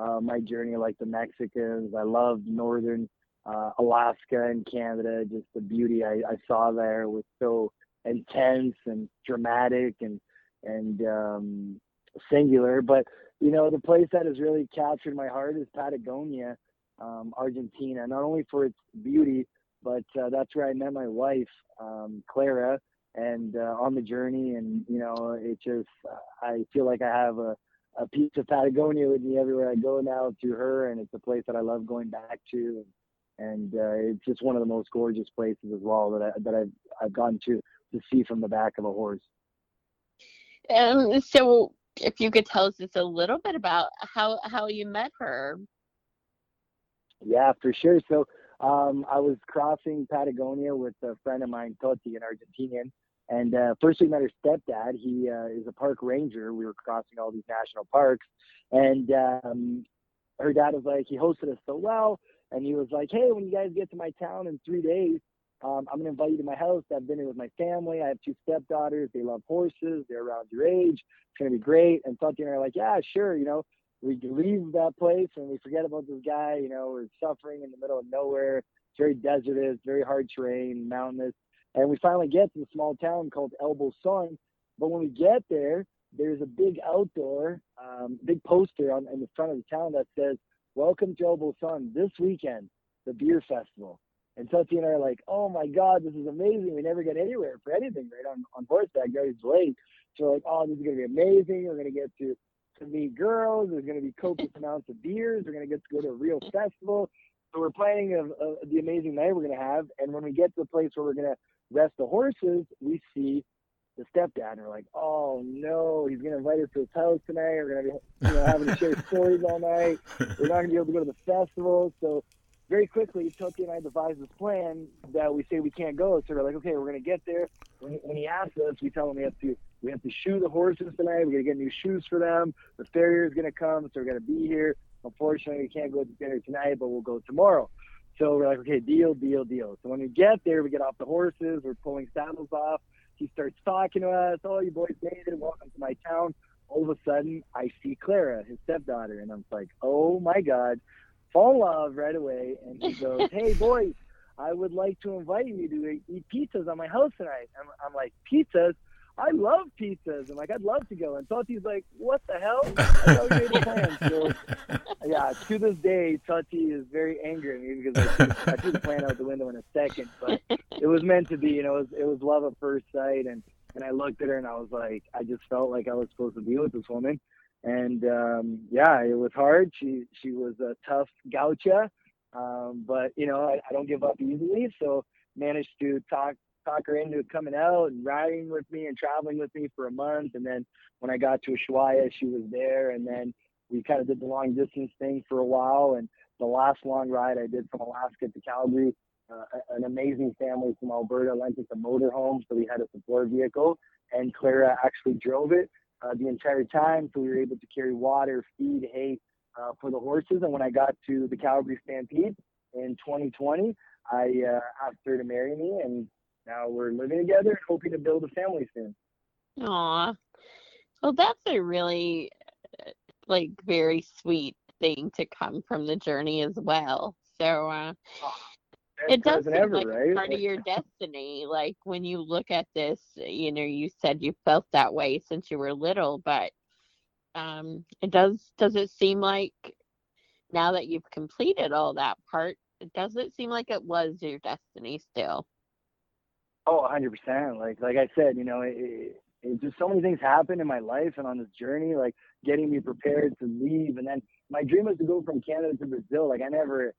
[SPEAKER 4] uh, my journey like the Mexicans. I loved northern uh, Alaska and Canada. Just the beauty I, I saw there was so intense and dramatic and and um, singular. But you know, the place that has really captured my heart is Patagonia, um, Argentina. Not only for its beauty, but uh, that's where I met my wife, um, Clara, and uh, on the journey. And you know, it just I feel like I have a a piece of Patagonia with me everywhere I go now through her, and it's a place that I love going back to and uh, it's just one of the most gorgeous places as well that I, that I've I've gone to to see from the back of a horse.
[SPEAKER 2] Um, so if you could tell us just a little bit about how how you met her.
[SPEAKER 4] Yeah, for sure. So um, I was crossing Patagonia with a friend of mine, Toti, an Argentinian. And uh, first we met her stepdad. He uh, is a park ranger. We were crossing all these national parks. And um, her dad was like, he hosted us so well and he was like, "Hey, when you guys get to my town in three days, um, I'm gonna invite you to my house. I've been here with my family. I have two stepdaughters. They love horses. They're around your age. It's gonna be great." And Santi and I are like, "Yeah, sure." You know, we leave that place and we forget about this guy. You know, we're suffering in the middle of nowhere. It's very desertous, very hard terrain, mountainous. And we finally get to a small town called El Bolson. But when we get there, there's a big outdoor, um, big poster on in the front of the town that says welcome Joe Bolson this weekend, the beer festival. And Toti and I are like, oh my God, this is amazing. We never get anywhere for anything, right? On, on horseback, very late. So we're like, oh, this is going to be amazing. We're going to get to, to meet girls. There's going to be copious amounts of beers. We're going to get to go to a real festival. So we're planning of, of the amazing night we're going to have. And when we get to the place where we're going to rest the horses, we see the stepdad, and we're like, oh no, he's gonna invite us to his house tonight. We're gonna be, you know, having to share stories all night. We're not gonna be able to go to the festival. So very quickly, Toti and I devised this plan that we say we can't go. So we're like, okay, we're gonna get there. When, when he asks us, we tell him we have to we have to shoe the horses tonight. We're gonna get new shoes for them. The farrier is gonna come, so we're gonna be here. Unfortunately, we can't go to dinner tonight, but we'll go tomorrow. So we're like, okay, deal, deal, deal. So when we get there, we get off the horses. We're pulling saddles off he starts talking to us. Oh, you boys made it. Welcome to my town. All of a sudden, I see Clara, his stepdaughter, and I'm like, oh my God, fall in love right away. And he <laughs> goes, hey, boys, I would like to invite you to eat pizzas on my house tonight. I'm, I'm like, pizzas? I love pizzas. I'm like, I'd love to go. And Tati's like, what the hell? <laughs> I thought we made a plan. So, yeah, to this day, Tati is very angry at me because I threw, I threw <laughs> the plan out the window in a second. But it was meant to be. You know, it was, it was love at first sight. And, and I looked at her and I was like, I just felt like I was supposed to be with this woman. And um, yeah, it was hard. She she was a tough gaucha, um, but you know I, I don't give up easily. So managed to talk talk her into coming out and riding with me and traveling with me for a month. And then when I got to Ushuaia, she was there. And then we kind of did the long distance thing for a while. And the last long ride I did from Alaska to Calgary, uh, an amazing family from Alberta lent us a motorhome, so we had a support vehicle, and Clara actually drove it uh, the entire time, so we were able to carry water, feed, hay uh, for the horses. And when I got to the Calgary Stampede in 2020, I uh, asked her to marry me, and now we're living together and hoping to build a family soon.
[SPEAKER 2] Aw. Well, that's a really uh, like very sweet thing to come from the journey as well. So uh it does seem
[SPEAKER 4] ever,
[SPEAKER 2] like
[SPEAKER 4] right?
[SPEAKER 2] part of your <laughs> destiny. Like when you look at this, you know, you said you felt that way since you were little, but um it does does it seem like now that you've completed all that part, it does it seem like it was your destiny still?
[SPEAKER 4] Oh, 100%. Like like I said, you know, it, it, it just so many things happened in my life and on this journey, like getting me prepared to leave. And then my dream was to go from Canada to Brazil. Like I never,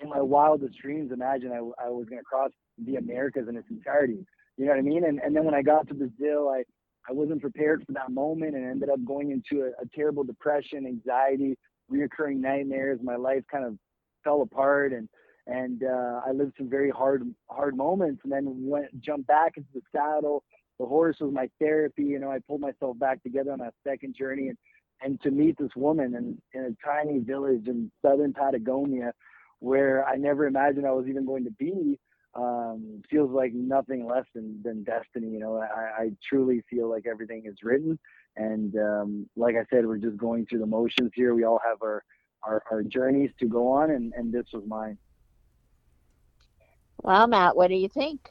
[SPEAKER 4] in my wildest dreams, imagine I, I was going to cross the Americas in its entirety. You know what I mean? And and then when I got to Brazil, I I wasn't prepared for that moment and ended up going into a, a terrible depression, anxiety, reoccurring nightmares. My life kind of fell apart and and uh, I lived some very hard hard moments, and then went jumped back into the saddle. The horse was my therapy. You know, I pulled myself back together on that second journey, and and to meet this woman in, in a tiny village in southern Patagonia, where I never imagined I was even going to be, um, feels like nothing less than than destiny. You know, I, I truly feel like everything is written, and um, like I said, we're just going through the motions here. We all have our our, our journeys to go on, and and this was mine.
[SPEAKER 2] Well, Matt, what do you think?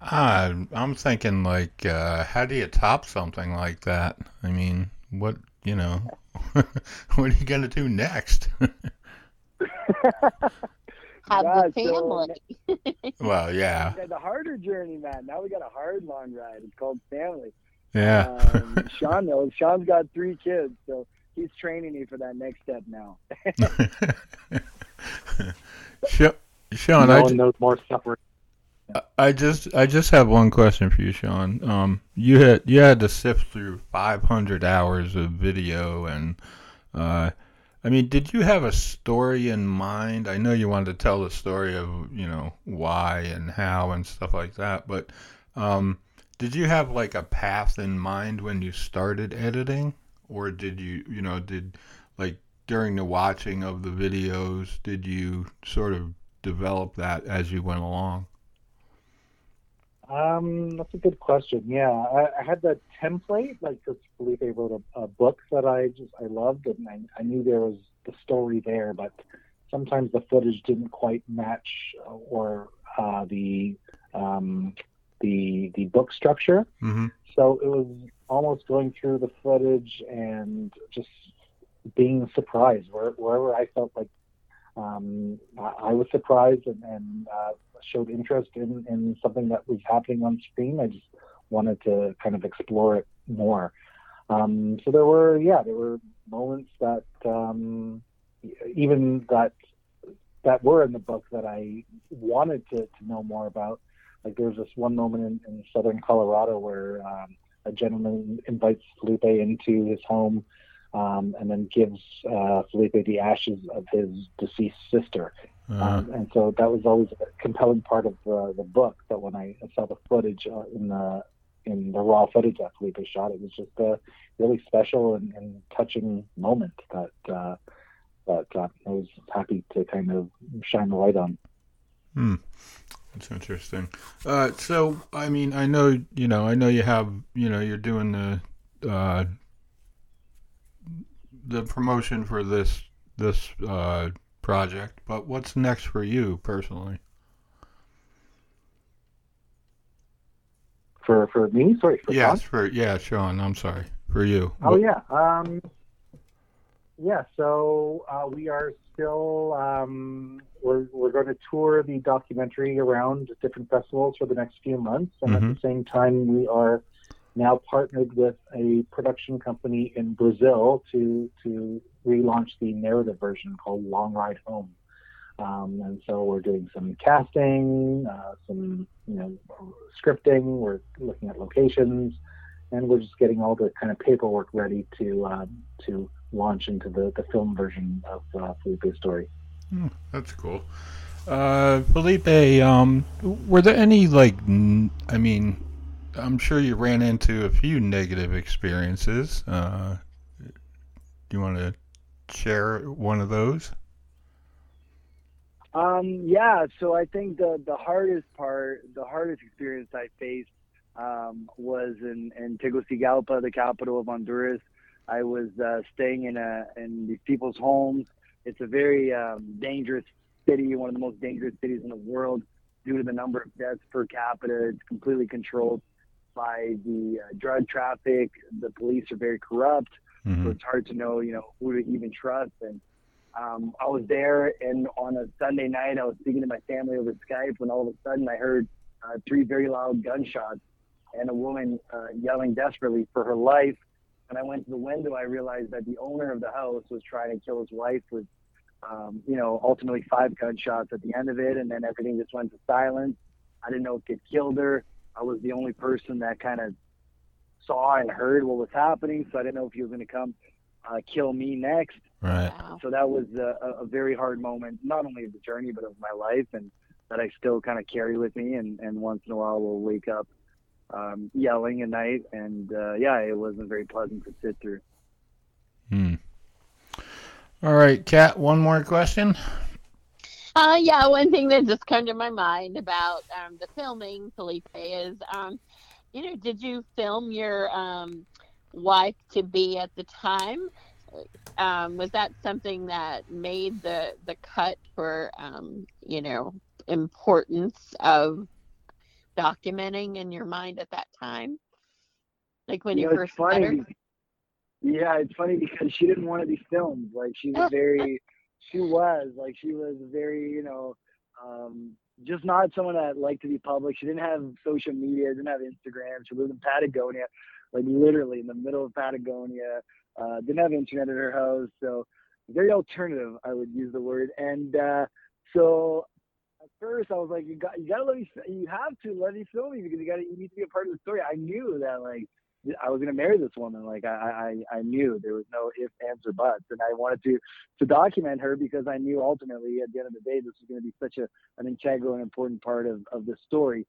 [SPEAKER 1] Uh, I'm thinking like, uh, how do you top something like that? I mean, what you know, <laughs> what are you gonna do next? <laughs> <laughs>
[SPEAKER 2] Have
[SPEAKER 4] Yeah,
[SPEAKER 2] the
[SPEAKER 4] so-
[SPEAKER 2] family. <laughs>
[SPEAKER 1] well, yeah,
[SPEAKER 4] We the harder journey, man. Now we got a hard long ride. It's called family.
[SPEAKER 1] yeah.
[SPEAKER 4] Um, <laughs> Sean knows. Sean's got three kids, so he's training me for that next step now.
[SPEAKER 1] Sean,
[SPEAKER 3] no
[SPEAKER 1] I,
[SPEAKER 3] one more suffering.
[SPEAKER 1] I just I just have one question for you, Sean. Um, you had you had to sift through 500 hours of video, and uh, I mean, did you have a story in mind? I know you wanted to tell the story of you know why and how and stuff like that, but um, did you have like a path in mind when you started editing, or did you you know did like during the watching of the videos did you sort of develop that as you went along?
[SPEAKER 3] Um, that's a good question. Yeah, I, I had the template, like because Felipe wrote a, a book that I just I loved, and I, I knew there was the story there, but sometimes the footage didn't quite match uh, or uh, the um, the the book structure.
[SPEAKER 1] Mm-hmm.
[SPEAKER 3] So it was almost going through the footage and just being surprised where, wherever I felt like um, I, I was surprised and, and uh, showed interest in, in something that was happening on screen. I just wanted to kind of explore it more. Um, so there were, yeah, there were moments that um, even that that were in the book that I wanted to, to know more about. Like there was this one moment in, in southern Colorado where um, a gentleman invites Filipe into his home um, and then gives uh, Filipe the ashes of his deceased sister.
[SPEAKER 1] Uh,
[SPEAKER 3] Um, and so that was always a compelling part of uh, the book. That when I saw the footage uh, in the in the raw footage that Filipe shot, it was just a really special and, and touching moment that uh, that I was happy to kind of shine the light on.
[SPEAKER 1] Hmm. That's interesting. Uh, so, I mean, I know, you know, I know you have, you know, you're doing the, uh, the promotion for this, this, uh, project, but what's next for you personally?
[SPEAKER 3] For for me, sorry. For
[SPEAKER 1] yes,
[SPEAKER 3] Sean?
[SPEAKER 1] for yeah, Sean. I'm sorry for you.
[SPEAKER 3] Oh yeah. Um, yeah. So uh, we are still um, we're we're going to tour the documentary around different festivals for the next few months, and at
[SPEAKER 1] Mhm.
[SPEAKER 3] the same time, we are now partnered with a production company in Brazil to to relaunch the narrative version called Long Ride Home. Um, and so we're doing some casting, uh, some you know scripting. We're looking at locations, and we're just getting all the kind of paperwork ready to um, to launch into the, the film version of uh, Filipe's story.
[SPEAKER 1] Oh, that's cool. Uh, Felipe, um, were there any like? n- I mean, I'm sure you ran into a few negative experiences. Uh, do you want to share one of those?
[SPEAKER 4] Um, yeah, so I think the the hardest part, the hardest experience I faced um, was in, in Tegucigalpa, the capital of Honduras. I was uh, staying in a in these people's homes. It's a very um, dangerous city, one of the most dangerous cities in the world due to the number of deaths per capita. It's completely controlled by the uh, drug traffic. The police are very corrupt so
[SPEAKER 1] Mhm.
[SPEAKER 4] it's hard to know, you know, who to even trust. And um, I was there, and on a Sunday night, I was speaking to my family over Skype when all of a sudden I heard uh, three very loud gunshots and a woman uh, yelling desperately for her life. And I went to the window, I realized that the owner of the house was trying to kill his wife with, um, you know, ultimately five gunshots at the end of it, and then everything just went to silence. I didn't know if it killed her. I was the only person that kind of saw and heard what was happening, so I didn't know if he was going to come uh, kill me next.
[SPEAKER 1] Right.
[SPEAKER 2] Wow.
[SPEAKER 4] So that was a, a- a very hard moment, not only of the journey, but of my life, and that I still kind of carry with me. And, and once in a while, will wake up um, yelling at night. And uh, yeah, it wasn't very pleasant to sit through.
[SPEAKER 1] Hmm. All right, Kat. One more question.
[SPEAKER 2] Uh, yeah, one thing that just came to my mind about um, the filming, Filipe, is, um, you know, did you film your um, wife to be at the time? Um, was that something that made the the cut for, um, you know, importance of documenting in your mind at that time? Like when you,
[SPEAKER 4] know, it's
[SPEAKER 2] first met her?
[SPEAKER 4] Yeah, it's funny because she didn't want to be filmed. Like she was very, she was like she was very, you know, um, just not someone that liked to be public. She didn't have social media, didn't have Instagram. She lived in Patagonia, like literally in the middle of Patagonia. Uh, didn't have internet at her house, so very alternative, I would use the word. And uh, so at first I was like, you got, you gotta let me, you have to let me film you because you gotta, you need to be a part of the story. I knew that like I was gonna marry this woman. Like I, I, I knew there was no ifs, ands, or buts, and I wanted to to document her because I knew ultimately at the end of the day this was going to be such a an integral and important part of of the story.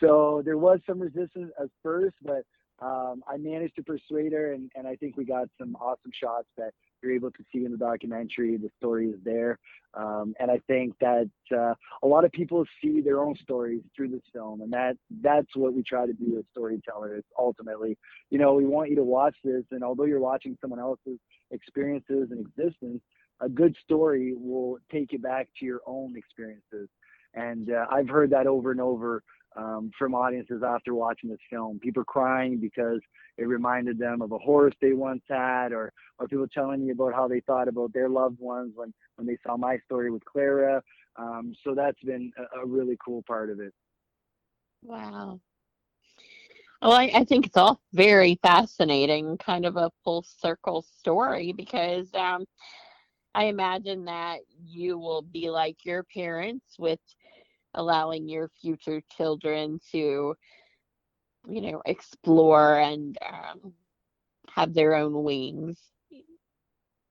[SPEAKER 4] So there was some resistance at first, but um, I managed to persuade her, and, and I think we got some awesome shots that you're able to see in the documentary. The story is there, um, and I think that uh, a lot of people see their own stories through this film, and that that's what we try to do as storytellers. Ultimately, you know, we want you to watch this, and although you're watching someone else's experiences and existence, a good story will take you back to your own experiences. And uh, I've heard that over and over um, from audiences after watching this film. People crying because it reminded them of a horse they once had, or or people telling me about how they thought about their loved ones when when they saw my story with Clara. Um, so that's been a, a really cool part of it.
[SPEAKER 2] Wow. Well, I, I think it's all very fascinating, kind of a full circle story because um, I imagine that you will be like your parents with allowing your future children to, you know, explore and um, have their own wings.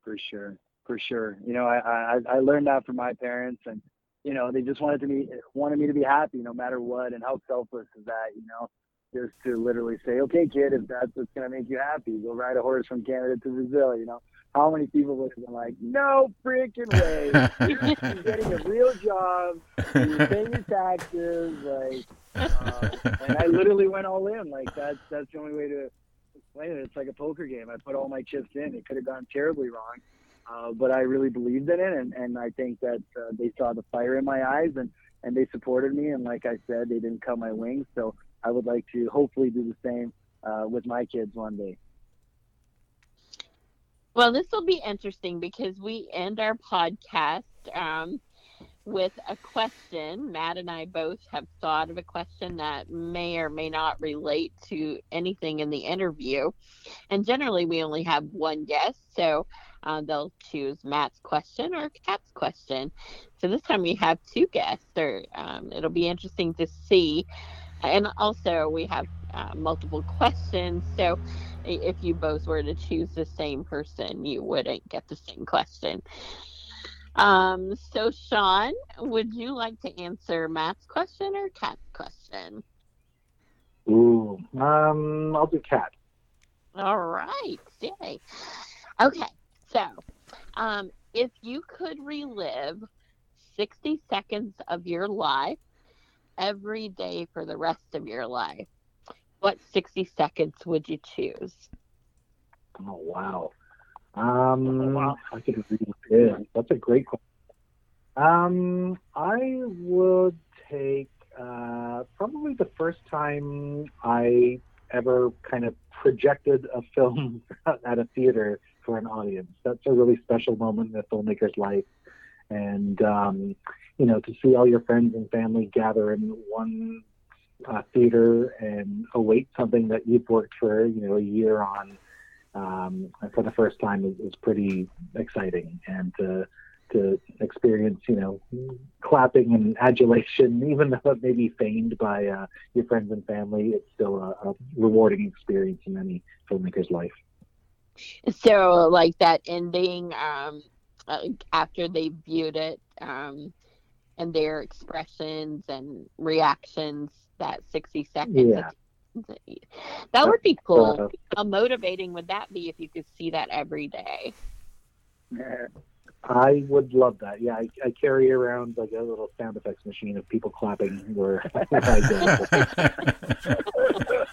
[SPEAKER 4] For sure, for sure. You know, I, I I learned that from my parents, and you know, they just wanted to be wanted me to be happy no matter what. And how selfless is that? You know, just to literally say, okay, kid, if that's what's gonna make you happy, go ride a horse from Canada to Brazil. You know, how many people would have been like, no freaking way. <laughs> You're getting a real job. You're paying your taxes, like, uh, and I literally went all in. Like that's that's the only way to explain it. It's like a poker game. I put all my chips in. It could have gone terribly wrong, uh, but I really believed in it, and and I think that uh, they saw the fire in my eyes, and and they supported me. And like I said, they didn't cut my wings. So I would like to hopefully do the same uh, with my kids one day.
[SPEAKER 2] Well, this will be interesting because we end our podcast um, with a question. Matt and I both have thought of a question that may or may not relate to anything in the interview. And generally, we only have one guest, so uh, they'll choose Matt's question or Kat's question. So this time we have two guests, or um, it'll be interesting to see. And also, we have uh, multiple questions. So if you both were to choose the same person, you wouldn't get the same question. Um, so Sean, would you like to answer Matt's question or Kat's question?
[SPEAKER 3] Ooh, um, I'll do Kat.
[SPEAKER 2] All right, yay. Okay, so um, if you could relive 60 seconds of your life every day for the rest of your life, what 60 seconds would you choose?
[SPEAKER 3] Oh, wow. Um, wow. I could really yeah, that's a great question. Um, I would take uh, probably the first time I ever kind of projected a film <laughs> at a theater for an audience. That's a really special moment in a filmmaker's life. And, um, you know, to see all your friends and family gather in one uh, theater and await something that you've worked for, you know, a year on um, for the first time is, is pretty exciting. And to, to experience, you know, clapping and <laughs> adulation, even though it may be feigned by uh, your friends and family, it's still a, a rewarding experience in any filmmaker's life.
[SPEAKER 2] So, like that ending um, after they viewed it, um, and their expressions and reactions, that sixty seconds.
[SPEAKER 3] Yeah.
[SPEAKER 2] That would be cool. Uh, How motivating would that be if you could see that every day?
[SPEAKER 3] I would love that. Yeah, I, I carry around like a little sound effects machine of people clapping where <laughs> I
[SPEAKER 2] go.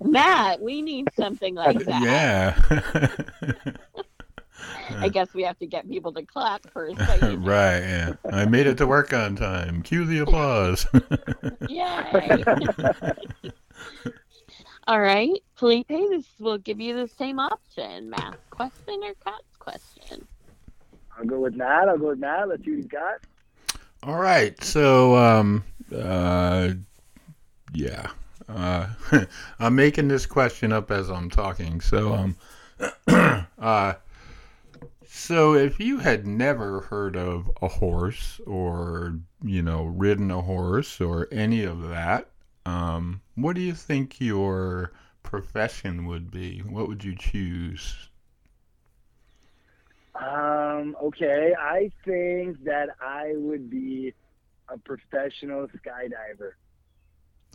[SPEAKER 2] <laughs> Matt, we need something like <laughs> that.
[SPEAKER 1] Yeah.
[SPEAKER 2] I guess we have to get people to clap first. <laughs>
[SPEAKER 1] right, yeah. I made it to work on time. Cue the applause. <laughs>
[SPEAKER 2] Yay. <laughs> All right, Filipe, this will give you the same option. Matt's question or Kat's question?
[SPEAKER 4] I'll go with Matt. I'll go with Matt. Let's see what you got.
[SPEAKER 1] All right. So, um, uh, yeah. Uh, I'm making this question up as I'm talking. So, um, <clears throat> uh, so if you had never heard of a horse or, you know, ridden a horse or any of that, um, what do you think your profession would be? What would you choose?
[SPEAKER 4] Um, okay, I think that I would be a professional skydiver.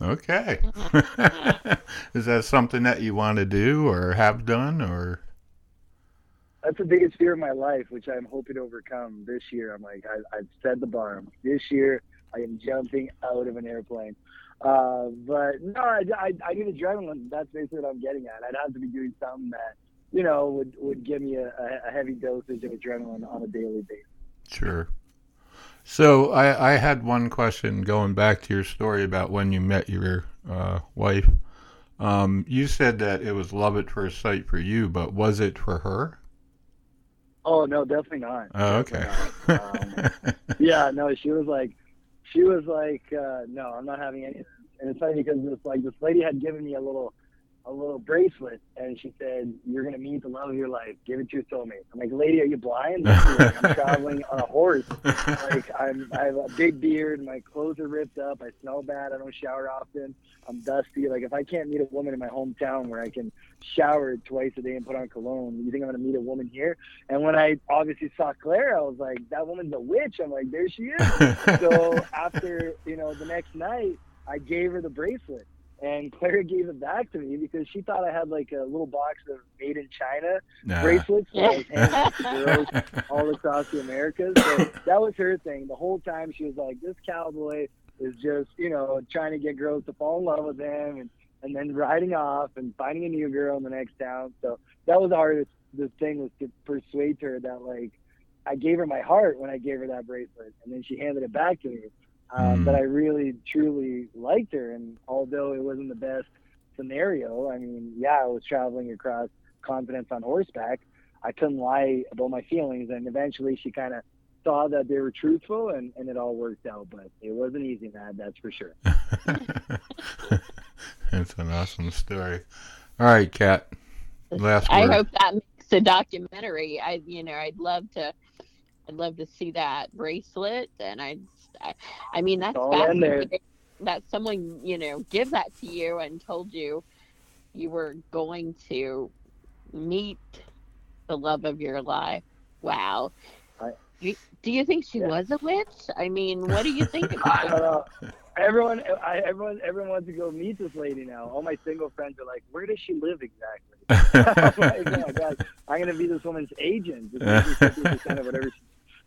[SPEAKER 1] Okay. <laughs> Is that something that you want to do or have done or?
[SPEAKER 4] That's the biggest fear of my life, which I'm hoping to overcome this year. I'm like, I, I've set the bar. This year, I am jumping out of an airplane. Uh, but no, I, I, I need adrenaline. That's basically what I'm getting at. I'd have to be doing something that you know, would, would give me a, a heavy dosage of adrenaline on a daily basis.
[SPEAKER 1] Sure. So I, I had one question going back to your story about when you met your uh, wife. Um, you said that it was love at first sight for you, but was it for her?
[SPEAKER 4] Oh no, definitely not.
[SPEAKER 1] Oh,
[SPEAKER 4] definitely okay. <laughs> um, yeah, no, she was like, she was like, uh, no, I'm not having any. And it's funny because this like this lady had given me a little a little bracelet, and she said, "You're gonna meet the love of your life. Give it to your soulmate." I'm like, "Lady, are you blind? Like, I'm <laughs> traveling on a horse. <laughs> Like, I'm I have a big beard. My clothes are ripped up. I smell bad. I don't shower often. I'm dusty. Like, if I can't meet a woman in my hometown where I can shower twice a day and put on cologne, you think I'm gonna meet a woman here?" And when I obviously saw Claire, I was like, "That woman's a witch." I'm like, "There she is." so <laughs> after you know the next night, I gave her the bracelet and Claire gave it back to me because she thought I had like a little box of made in China nah. bracelets that <laughs> girls all across the Americas. So that was her thing. The whole time she was like, "This cowboy is just you know trying to get girls to fall in love with him and and then riding off and finding a new girl in the next town." So that was the hardest. The thing was to persuade her that like I gave her my heart when I gave her that bracelet, and then she handed it back to me. Um,
[SPEAKER 1] Mm.
[SPEAKER 4] But I really, truly liked her. And although it wasn't the best scenario, I mean, yeah, I was traveling across continents on horseback. I couldn't lie about my feelings. And eventually she kind of saw that they were truthful and, and it all worked out. But it wasn't easy, man, that's for sure. <laughs>
[SPEAKER 1] it's an awesome story. All right, Kat. Last
[SPEAKER 2] I
[SPEAKER 1] word.
[SPEAKER 2] hope that makes a documentary. I, you know, I'd love to. I'd love to see that bracelet, and I'd. I, I mean, that's
[SPEAKER 4] all
[SPEAKER 2] fascinating that someone, you know, give that to you and told you you were going to meet the love of your life. Wow.
[SPEAKER 4] I-
[SPEAKER 2] do, do you think she
[SPEAKER 4] Yeah.
[SPEAKER 2] was a witch? I mean, what do you think <laughs>
[SPEAKER 4] I don't know. Everyone, I, everyone, everyone wants to go meet this lady now. All my single friends are like, "Where does she live exactly?" <laughs> I'm like, "Oh my god, I'm gonna be this woman's agent." Just making 50% of whatever. She...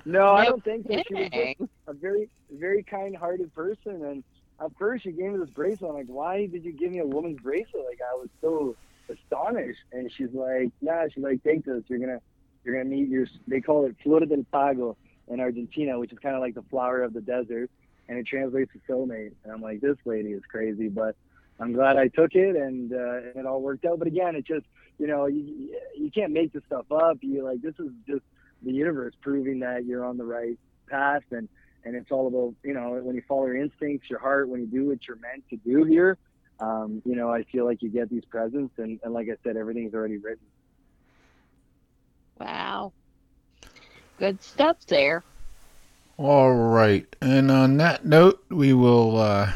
[SPEAKER 4] No, I don't think so. She was just a very, very kind-hearted person, and at first she gave me this bracelet. I'm like, "Why did you give me a woman's bracelet?" Like I was so astonished, and she's like, "Yeah," she's like, "Take this. You're gonna, you're gonna meet your." They call it Flor del Pago in Argentina, which is kind of like the flower of the desert, and it translates to soulmate. And I'm like, this lady is crazy, but I'm glad I took it, and, uh, it all worked out. But again, it just, you know, you you can't make this stuff up. You like this is just the universe proving that you're on the right path, and and it's all about, you know, when you follow your instincts, your heart, when you do what you're meant to do here. Um, you know, I feel like you get these presents, and, and like I said, everything's already written.
[SPEAKER 2] Wow. Good stuff there.
[SPEAKER 1] All right, and on that note, we will uh,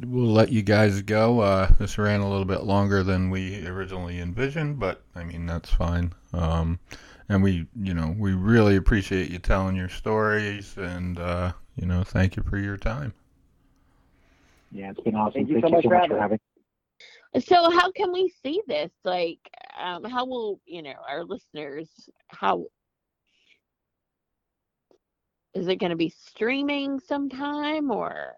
[SPEAKER 1] we'll let you guys go. Uh, this ran a little bit longer than we originally envisioned, but I mean that's fine. Um, and we, you know, we really appreciate you telling your stories, and uh, you know, thank you for your time.
[SPEAKER 3] Yeah, it's been awesome.
[SPEAKER 4] Thank you so much for having me.
[SPEAKER 3] having.
[SPEAKER 2] So how can we see this? Like, um, how will you know our listeners? How is it going to be streaming sometime or?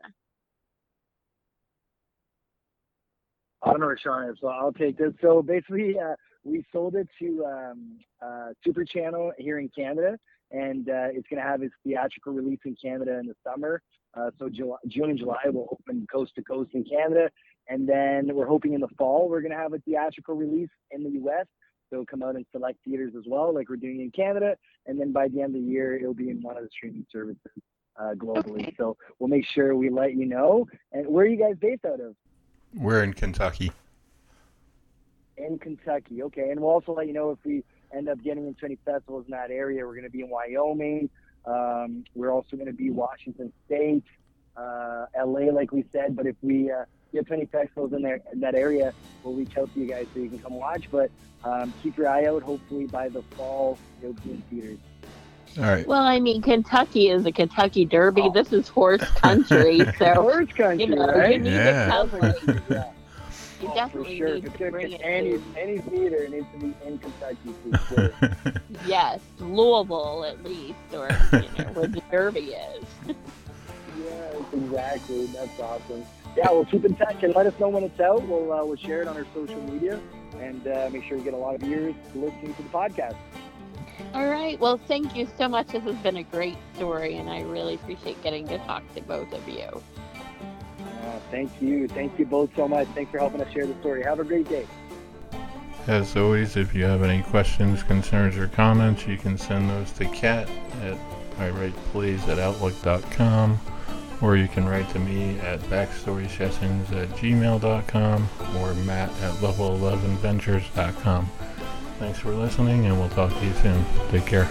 [SPEAKER 4] I don't know Sean so I'll take this. So basically, uh, we sold it to um, uh, Super Channel here in Canada, and uh, it's going to have its theatrical release in Canada in the summer. Uh, so July, June and July will open coast to coast in Canada, and then we're hoping in the fall we're going to have a theatrical release in the U.S. So it'll come out in select theaters as well, like we're doing in Canada, and then by the end of the year it'll be in one of the streaming services uh, globally.
[SPEAKER 2] Okay.
[SPEAKER 4] So we'll make sure we let you know. And where are you guys based out of?
[SPEAKER 1] We're in Kentucky.
[SPEAKER 4] in Kentucky. Okay, and we'll also let you know if we end up getting into any festivals in that area. We're going to be in Wyoming. Um, we're also going to be Washington State, uh, LA, like we said. But if we uh, get to any festivals in there in that area, we'll reach out to you guys so you can come watch. But um, keep your eye out. Hopefully by the fall it'll be in theaters.
[SPEAKER 1] All right.
[SPEAKER 2] Well, I mean, Kentucky is a Kentucky Derby.
[SPEAKER 4] Oh.
[SPEAKER 2] This is horse country, <laughs> so
[SPEAKER 4] Horse country,
[SPEAKER 2] you know you
[SPEAKER 4] right?
[SPEAKER 2] need
[SPEAKER 1] Yeah.
[SPEAKER 2] to cover. <laughs>
[SPEAKER 4] yeah.
[SPEAKER 2] You
[SPEAKER 4] Oh,
[SPEAKER 2] definitely
[SPEAKER 4] sure.
[SPEAKER 2] need to bring it.
[SPEAKER 4] any
[SPEAKER 2] to-
[SPEAKER 4] any theater, needs to be in Kentucky for <laughs> sure.
[SPEAKER 2] Yes, Louisville at least, or you know where the Derby is.
[SPEAKER 4] Yes, exactly. That's awesome. Yeah, we'll keep in touch and let us know when it's out. We'll uh, we'll share it on our social media and uh, make sure we get a lot of ears listening to the podcast.
[SPEAKER 2] All right. Well, thank you so much. This has been a great story, and I really appreciate getting to talk to both of you.
[SPEAKER 4] Uh, thank you, thank you both so much. Thanks for helping us share the story. Have a great day.
[SPEAKER 1] As always, if you have any questions, concerns, or comments, you can send those to Kat at iWritePlays at outlook.com or you can write to me at backstorysessions at gmail.com or matt at level11ventures.com. Thanks for listening, and we'll talk to you soon. Take care.